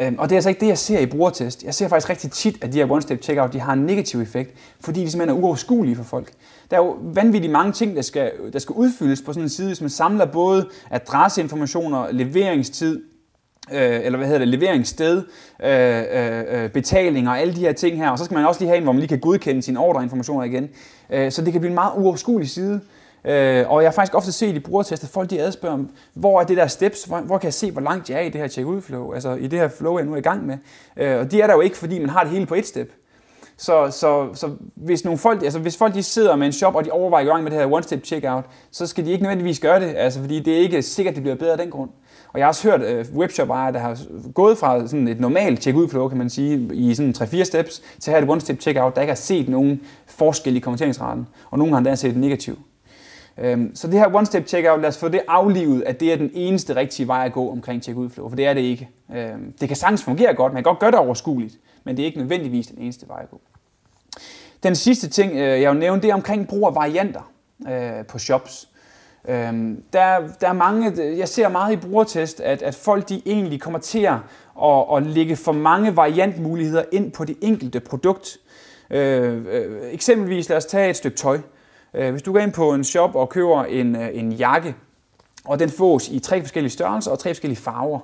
Øh, og det er altså ikke det, jeg ser i brugertest. Jeg ser faktisk rigtig tit, at de her one-step checkout de har en negativ effekt, fordi de simpelthen er uoverskuelige for folk. Der er jo vanvittigt mange ting, der skal, der skal udfyldes på sådan en side, hvis man samler både adresseinformationer, leveringstid, øh, eller hvad hedder det, leveringssted, øh, øh, øh betaling og alle de her ting her. Og så skal man også lige have en, hvor man lige kan godkende sine ordreinformationer igen. Øh, så det kan blive en meget uoverskuelig side. Øh, og jeg har faktisk ofte set i brugertest, folk de adspørger, hvor er det der steps, hvor, hvor kan jeg se, hvor langt jeg er i det her check-ud flow, altså i det her flow, jeg nu er i gang med. Øh, og de er der jo ikke, fordi man har det hele på et step. Så, så, så hvis, nogle folk, altså hvis folk de sidder med en shop, og de overvejer i gang med det her one-step checkout, så skal de ikke nødvendigvis gøre det, altså fordi det er ikke sikkert, det bliver bedre af den grund. Og jeg har også hørt øh, webshop-ejere, der har gået fra sådan et normalt check-ud flow, kan man sige, i sådan 3-4 steps, til at have et one-step checkout, der ikke har set nogen forskel i konverteringsraten, og nogen har endda set negativ. Øhm, så det her one-step checkout, lad os få det aflivet, at det er den eneste rigtige vej at gå omkring check flow, for det er det ikke. Øhm, det kan sagtens fungere godt, man kan godt gøre det overskueligt, men det er ikke nødvendigvis den eneste vej at gå. Den sidste ting, øh, jeg vil nævne, det er omkring brug af varianter øh, på shops. Øhm, der, der er mange, jeg ser meget i brugertest, at, at folk de egentlig kommer til at, at, at lægge for mange variantmuligheder ind på det enkelte produkt. Øh, øh, eksempelvis, lad os tage et stykke tøj. Øh, hvis du går ind på en shop og køber en, øh, en jakke, og den fås i tre forskellige størrelser og tre forskellige farver,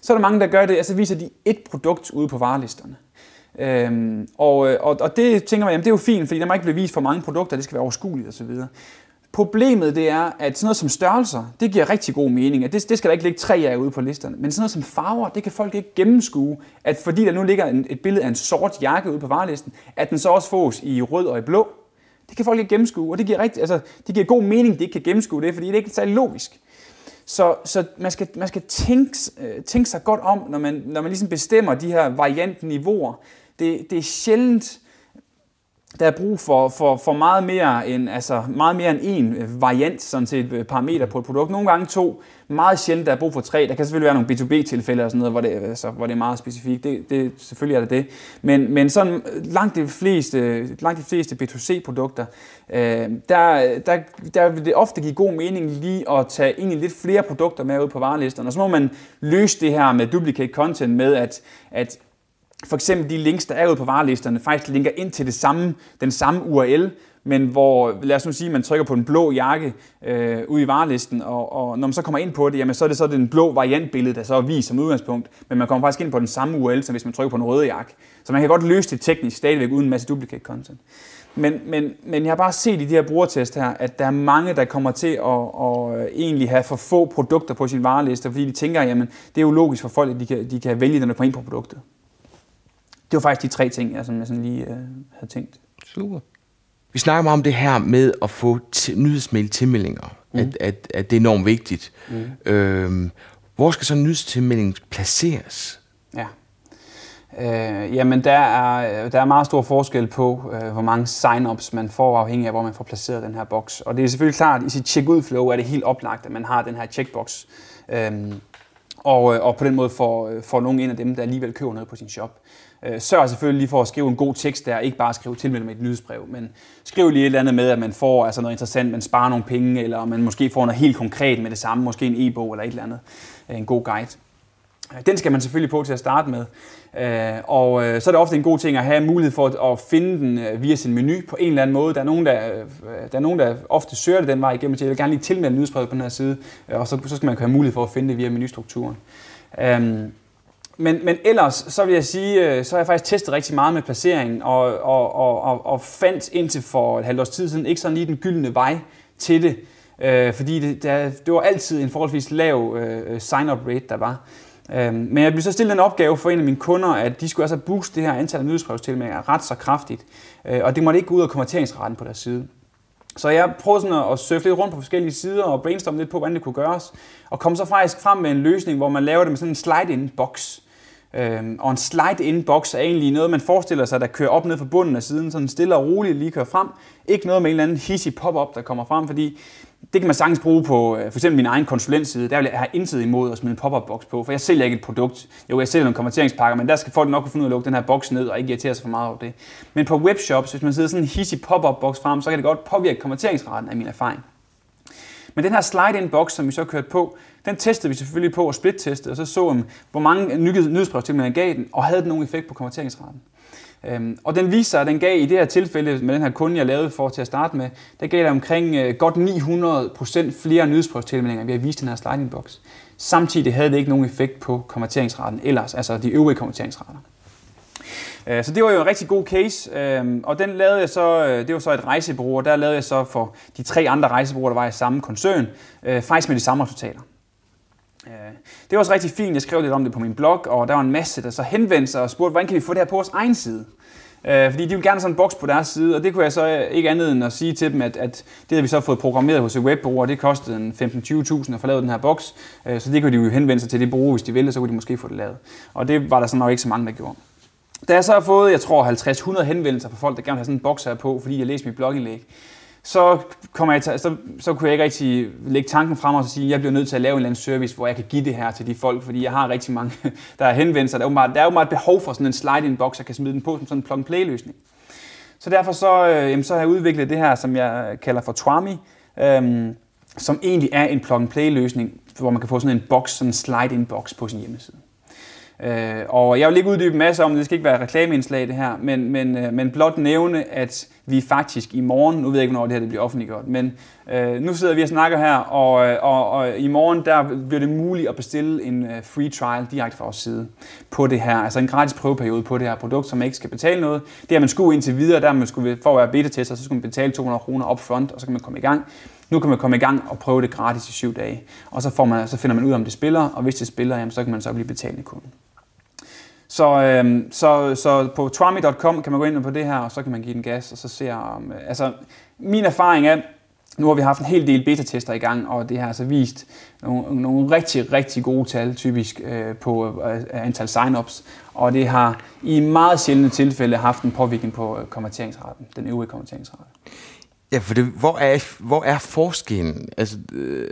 så er der mange, der gør det, altså viser de et produkt ude på varelisterne. Øhm, og, øh, og, og det tænker man, jamen det er jo fint, fordi der må ikke blive vist for mange produkter, det skal være overskueligt osv. Problemet det er, at sådan noget som størrelser, det giver rigtig god mening. At det, det skal der ikke ligge tre af ude på listerne. Men sådan noget som farver, det kan folk ikke gennemskue. At fordi der nu ligger en, et billede af en sort jakke ude på varelisten, at den så også fås i rød og i blå. Det kan folk ikke gennemskue, og det giver, rigtig, altså, det giver god mening, at de ikke kan gennemskue det, fordi det er ikke særlig logisk. Så, så man skal, man skal tænke, øh, tænke sig godt om, når man, når man ligesom bestemmer de her variantniveauer. Det, det er sjældent, der er brug for, for, for meget, mere end, altså meget mere end en øh, variant, sådan set øh, parameter på et produkt. Nogle gange to, meget sjældent der er brug for tre. Der kan selvfølgelig være nogle B2B-tilfælde og sådan noget, hvor det, altså, hvor det er meget specifikt. Det, det, selvfølgelig er det det. Men, men sådan langt de fleste, langt de fleste B2C-produkter, øh, der, der, der vil det ofte give god mening lige at tage egentlig lidt flere produkter med ud på varelisterne. Og så må man løse det her med duplicate content med, at, at for eksempel de links, der er ude på varelisterne, faktisk linker ind til det samme, den samme URL, men hvor, lad os nu sige, man trykker på en blå jakke øh, ude i varelisten, og, og når man så kommer ind på det, jamen så er det så den blå variantbillede, der så er vist som udgangspunkt, men man kommer faktisk ind på den samme URL, som hvis man trykker på en rød jakke. Så man kan godt løse det teknisk stadigvæk uden en masse duplicate content. Men, men, men jeg har bare set i de her brugertest her, at der er mange, der kommer til at, at, at egentlig have for få produkter på sin vareliste, fordi de tænker, jamen det er jo logisk for folk, at de kan, de kan vælge, når de kommer ind på produktet. Det var faktisk de tre ting, jeg, som jeg sådan lige øh, havde tænkt. Super. Vi snakker meget om det her med at få nyhedsmail tilmeldinger, mm. at, at, at det er enormt vigtigt. Mm. Øhm, hvor skal så nyhedstilmeldingen placeres? Ja. Øh, jamen, der er, der er meget stor forskel på, øh, hvor mange sign-ups man får, afhængig af, hvor man får placeret den her boks. Og det er selvfølgelig klart, at i sit check-ud-flow er det helt oplagt, at man har den her checkbox. Øhm, og, øh, og på den måde får, øh, får nogle ind af dem, der alligevel køber noget på sin shop. Øh, sørg selvfølgelig lige for at skrive en god tekst der, ikke bare skrive tilmeldt med et nyhedsbrev, men skriv lige et eller andet med, at man får altså noget interessant, man sparer nogle penge, eller man måske får noget helt konkret med det samme, måske en e-bog eller et eller andet, øh, en god guide. Øh, den skal man selvfølgelig på til at starte med. Øh, og så er det ofte en god ting at have mulighed for at finde den via sin menu på en eller anden måde. Der er nogen, der, der, er nogen, der ofte søger det den vej igennem, til jeg vil gerne lige tilmelde nyhedsbrevet på den her side, og så, så skal man have mulighed for at finde det via menustrukturen. Øhm, men, men ellers, så vil jeg sige, øh, så har jeg faktisk testet rigtig meget med placeringen, og, og, og, og, og fandt indtil for et halvt års tid siden ikke sådan lige den gyldne vej til det. Øh, fordi det, der, det var altid en forholdsvis lav øh, sign-up rate, der var. Øh, men jeg blev så stillet en opgave for en af mine kunder, at de skulle altså booste det her antal af nyhedsbrevstilmeldinger ret så kraftigt. Øh, og det måtte ikke gå ud af konverteringsraten på deres side. Så jeg prøvede sådan at surfe lidt rundt på forskellige sider og brainstorme lidt på, hvordan det kunne gøres. Og kom så faktisk frem med en løsning, hvor man laver det med sådan en slide-in box. Øhm, og en slide-in box er egentlig noget, man forestiller sig, der kører op ned fra bunden af siden, sådan stille og roligt lige kører frem. Ikke noget med en eller anden hissig pop-up, der kommer frem, fordi det kan man sagtens bruge på øh, for eksempel min egen konsulentside. Der vil jeg have intet imod at smide en pop-up box på, for jeg sælger ikke et produkt. Jo, jeg sælger nogle konverteringspakker, men der skal folk nok kunne finde ud af at lukke den her boks ned og ikke irritere sig for meget over det. Men på webshops, hvis man sidder sådan en hissig pop-up box frem, så kan det godt påvirke konverteringsraten af min erfaring. Men den her slide-in box, som vi så kørte på, den testede vi selvfølgelig på og split-teste, og så så vi, hvor mange nyhedsbrevstilmeldinger gav den, og havde den nogen effekt på konverteringsraten. Øhm, og den viser sig, at den gav i det her tilfælde med den her kunde, jeg lavede for til at starte med, der gav der omkring øh, godt 900% flere nyhedsbrevstilmeldinger vi har vist den her sliding box. Samtidig havde det ikke nogen effekt på konverteringsraten ellers, altså de øvrige konverteringsrater. Øh, så det var jo en rigtig god case, øh, og den lavede jeg så, øh, det var så et rejsebureau, og der lavede jeg så for de tre andre rejsebureauer, der var i samme koncern, øh, faktisk med de samme resultater. Øh, det var også rigtig fint, jeg skrev lidt om det på min blog, og der var en masse, der så henvendte sig og spurgte, hvordan kan vi få det her på vores egen side? Øh, fordi de ville gerne have sådan en boks på deres side, og det kunne jeg så øh, ikke andet end at sige til dem, at, at det havde vi så fået programmeret hos et webbureau, og det kostede 15-20.000 at få lavet den her boks. Så det kunne de jo henvende sig til det bureau, hvis de ville, så kunne de måske få det lavet. Og det var der så nok ikke så mange, der gjorde. Da jeg så har fået, jeg tror 50-100 henvendelser fra folk, der gerne vil have sådan en boks her på, fordi jeg læste mit blogindlæg, så, kommer jeg til, så, så kunne jeg ikke rigtig lægge tanken frem og sige, at jeg bliver nødt til at lave en eller anden service, hvor jeg kan give det her til de folk, fordi jeg har rigtig mange, *laughs* der har henvendt sig. Der er jo meget, der er jo meget behov for sådan en slide-in box, jeg kan smide den på som sådan en plug-and-play løsning. Så derfor så, øh, jamen, så har jeg udviklet det her, som jeg kalder for Twami, øhm, som egentlig er en plug-and-play løsning, hvor man kan få sådan en box, sådan en slide-in box på sin hjemmeside. Øh, og jeg vil ikke uddybe en masse om det, det skal ikke være reklameindslag det her, men, men, øh, men blot nævne, at vi faktisk i morgen, nu ved jeg ikke, hvornår det her det bliver offentliggjort, men øh, nu sidder vi og snakker her, og, øh, og, og i morgen der bliver det muligt at bestille en øh, free trial direkte fra vores side på det her, altså en gratis prøveperiode på det her produkt, som man ikke skal betale noget. Det har man skulle indtil videre, der man skulle, for at være beta-tester, så skulle man betale 200 kroner up front, og så kan man komme i gang. Nu kan man komme i gang og prøve det gratis i syv dage, og så, får man, så finder man ud af, om det spiller, og hvis det spiller, jamen, så kan man så blive betalende kunde. Så, øhm, så, så på trami.com kan man gå ind på det her, og så kan man give den gas, og så se om... Øh, altså, min erfaring er, nu har vi haft en hel del beta-tester i gang, og det har altså vist nogle, nogle rigtig, rigtig gode tal, typisk øh, på øh, antal sign-ups, og det har i meget sjældne tilfælde haft en påvirkning på øh, konverteringsraten, den øvrige konverteringsrate. Ja, for det, hvor, er, hvor er forskellen? Altså, øh,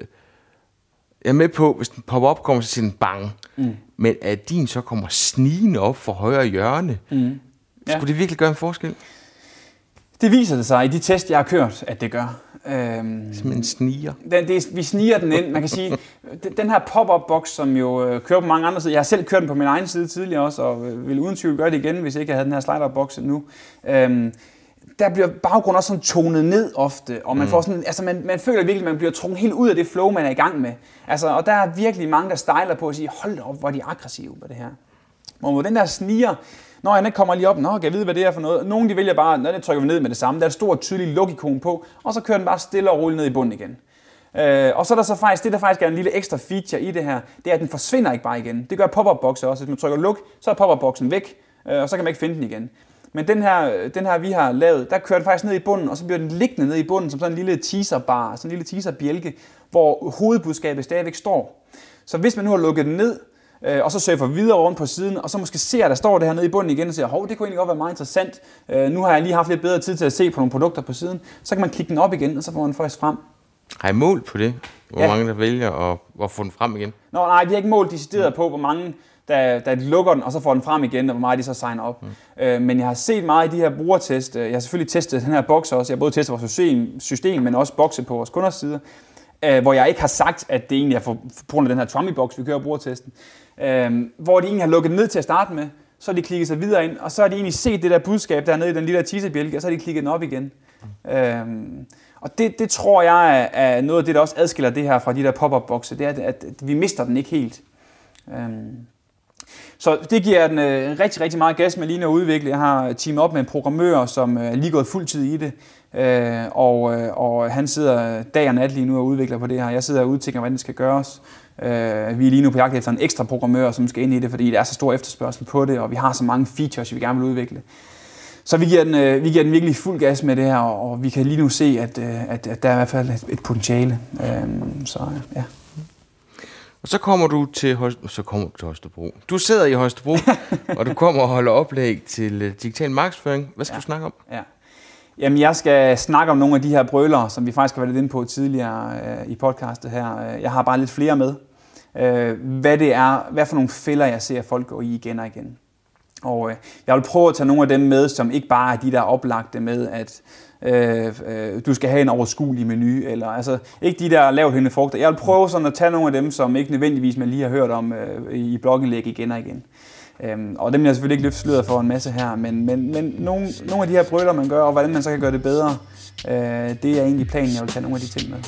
jeg er med på, hvis den popper op, kommer så en bang. Mm. Men at din så kommer snigende op for højre hjørne, mm. ja. skulle det virkelig gøre en forskel? Det viser det sig i de test, jeg har kørt, at det gør. Øhm, Som sniger? Den, det, vi sniger den ind. Man kan sige, *laughs* den her pop-up box, som jo øh, kører på mange andre sider. Jeg har selv kørt den på min egen side tidligere også, og øh, vil uden tvivl gøre det igen, hvis jeg ikke havde den her slider box nu. Øhm, der bliver baggrunden også sådan tonet ned ofte, og man mm. får sådan, altså man, man føler virkelig, at man bliver trukket helt ud af det flow, man er i gang med. Altså, og der er virkelig mange, der stejler på at sige, hold op, hvor er de aggressive på det her. Og den der sniger, når ikke kommer lige op, nå, kan jeg vide, hvad det er for noget? Nogle de vælger bare, når det trykker vi ned med det samme, der er et stort, tydeligt logikon på, og så kører den bare stille og roligt ned i bunden igen. Øh, og så er der så faktisk, det der faktisk er en lille ekstra feature i det her, det er, at den forsvinder ikke bare igen. Det gør pop-up boxer også. Hvis man trykker luk, så er pop-up boxen væk, øh, og så kan man ikke finde den igen. Men den her, den her, vi har lavet, der kører den faktisk ned i bunden, og så bliver den liggende ned i bunden som sådan en lille teaserbar, sådan en lille teaserbjælke, hvor hovedbudskabet stadigvæk står. Så hvis man nu har lukket den ned, øh, og så surfer videre rundt på siden, og så måske ser, at der står det her nede i bunden igen, og siger, hov, det kunne egentlig godt være meget interessant. Øh, nu har jeg lige haft lidt bedre tid til at se på nogle produkter på siden. Så kan man klikke den op igen, og så får man faktisk frem. Har I mål på det? Hvor ja. mange der vælger at, at få den frem igen? Nå, nej, vi har ikke målt decideret på, hvor mange der, der lukker den, og så får den frem igen, og hvor meget de så signer op. Mm. Øh, men jeg har set meget i de her brugertest. Jeg har selvfølgelig testet den her boks også. Jeg har både testet vores system, system men også bokse på vores kunders side. Øh, hvor jeg ikke har sagt, at det egentlig er for, for på grund af den her Trummy-boks, vi kører brugertesten. Øh, hvor de egentlig har lukket ned til at starte med, så har de klikket sig videre ind, og så har de egentlig set det der budskab der nede i den lille teaserbjælke, og så har de klikket den op igen. Mm. Øh, og det, det tror jeg er, noget af det, der også adskiller det her fra de der pop-up-bokse, det er, at, at vi mister den ikke helt. Øhm, så det giver den øh, rigtig, rigtig meget gas med lige at udvikle. Jeg har teamet op med en programmør, som øh, er lige gået fuldtid i det. Øh, og, øh, og han sidder dag og nat lige nu og udvikler på det her. Jeg sidder og udtænker, hvordan det skal gøres. Øh, vi er lige nu på jagt efter en ekstra programmør, som skal ind i det, fordi der er så stor efterspørgsel på det, og vi har så mange features, vi gerne vil udvikle. Så vi giver den, øh, vi giver den virkelig fuld gas med det her, og vi kan lige nu se, at, øh, at, at der er i hvert fald et, et potentiale. Øh, så ja. Og så kommer du til, så kommer du til Holstebro. Du sidder i Holstebro, *laughs* og du kommer og holder oplæg til uh, digital markedsføring. Hvad skal ja. du snakke om? Ja. Jamen, jeg skal snakke om nogle af de her brøler, som vi faktisk har været lidt inde på tidligere uh, i podcastet her. Jeg har bare lidt flere med. Uh, hvad det er, hvad for nogle fælder, jeg ser folk gå i igen og igen. Og øh, jeg vil prøve at tage nogle af dem med, som ikke bare er de der oplagte med, at øh, øh, du skal have en overskuelig menu, eller altså ikke de der lavt hængende frugter. Jeg vil prøve sådan at tage nogle af dem, som ikke nødvendigvis man lige har hørt om øh, i blogindlæg igen og igen. Øhm, og dem vil jeg selvfølgelig ikke løfte sløret for en masse her, men, men, men nogle, nogle af de her brøler, man gør, og hvordan man så kan gøre det bedre, øh, det er egentlig planen, jeg vil tage nogle af de ting med.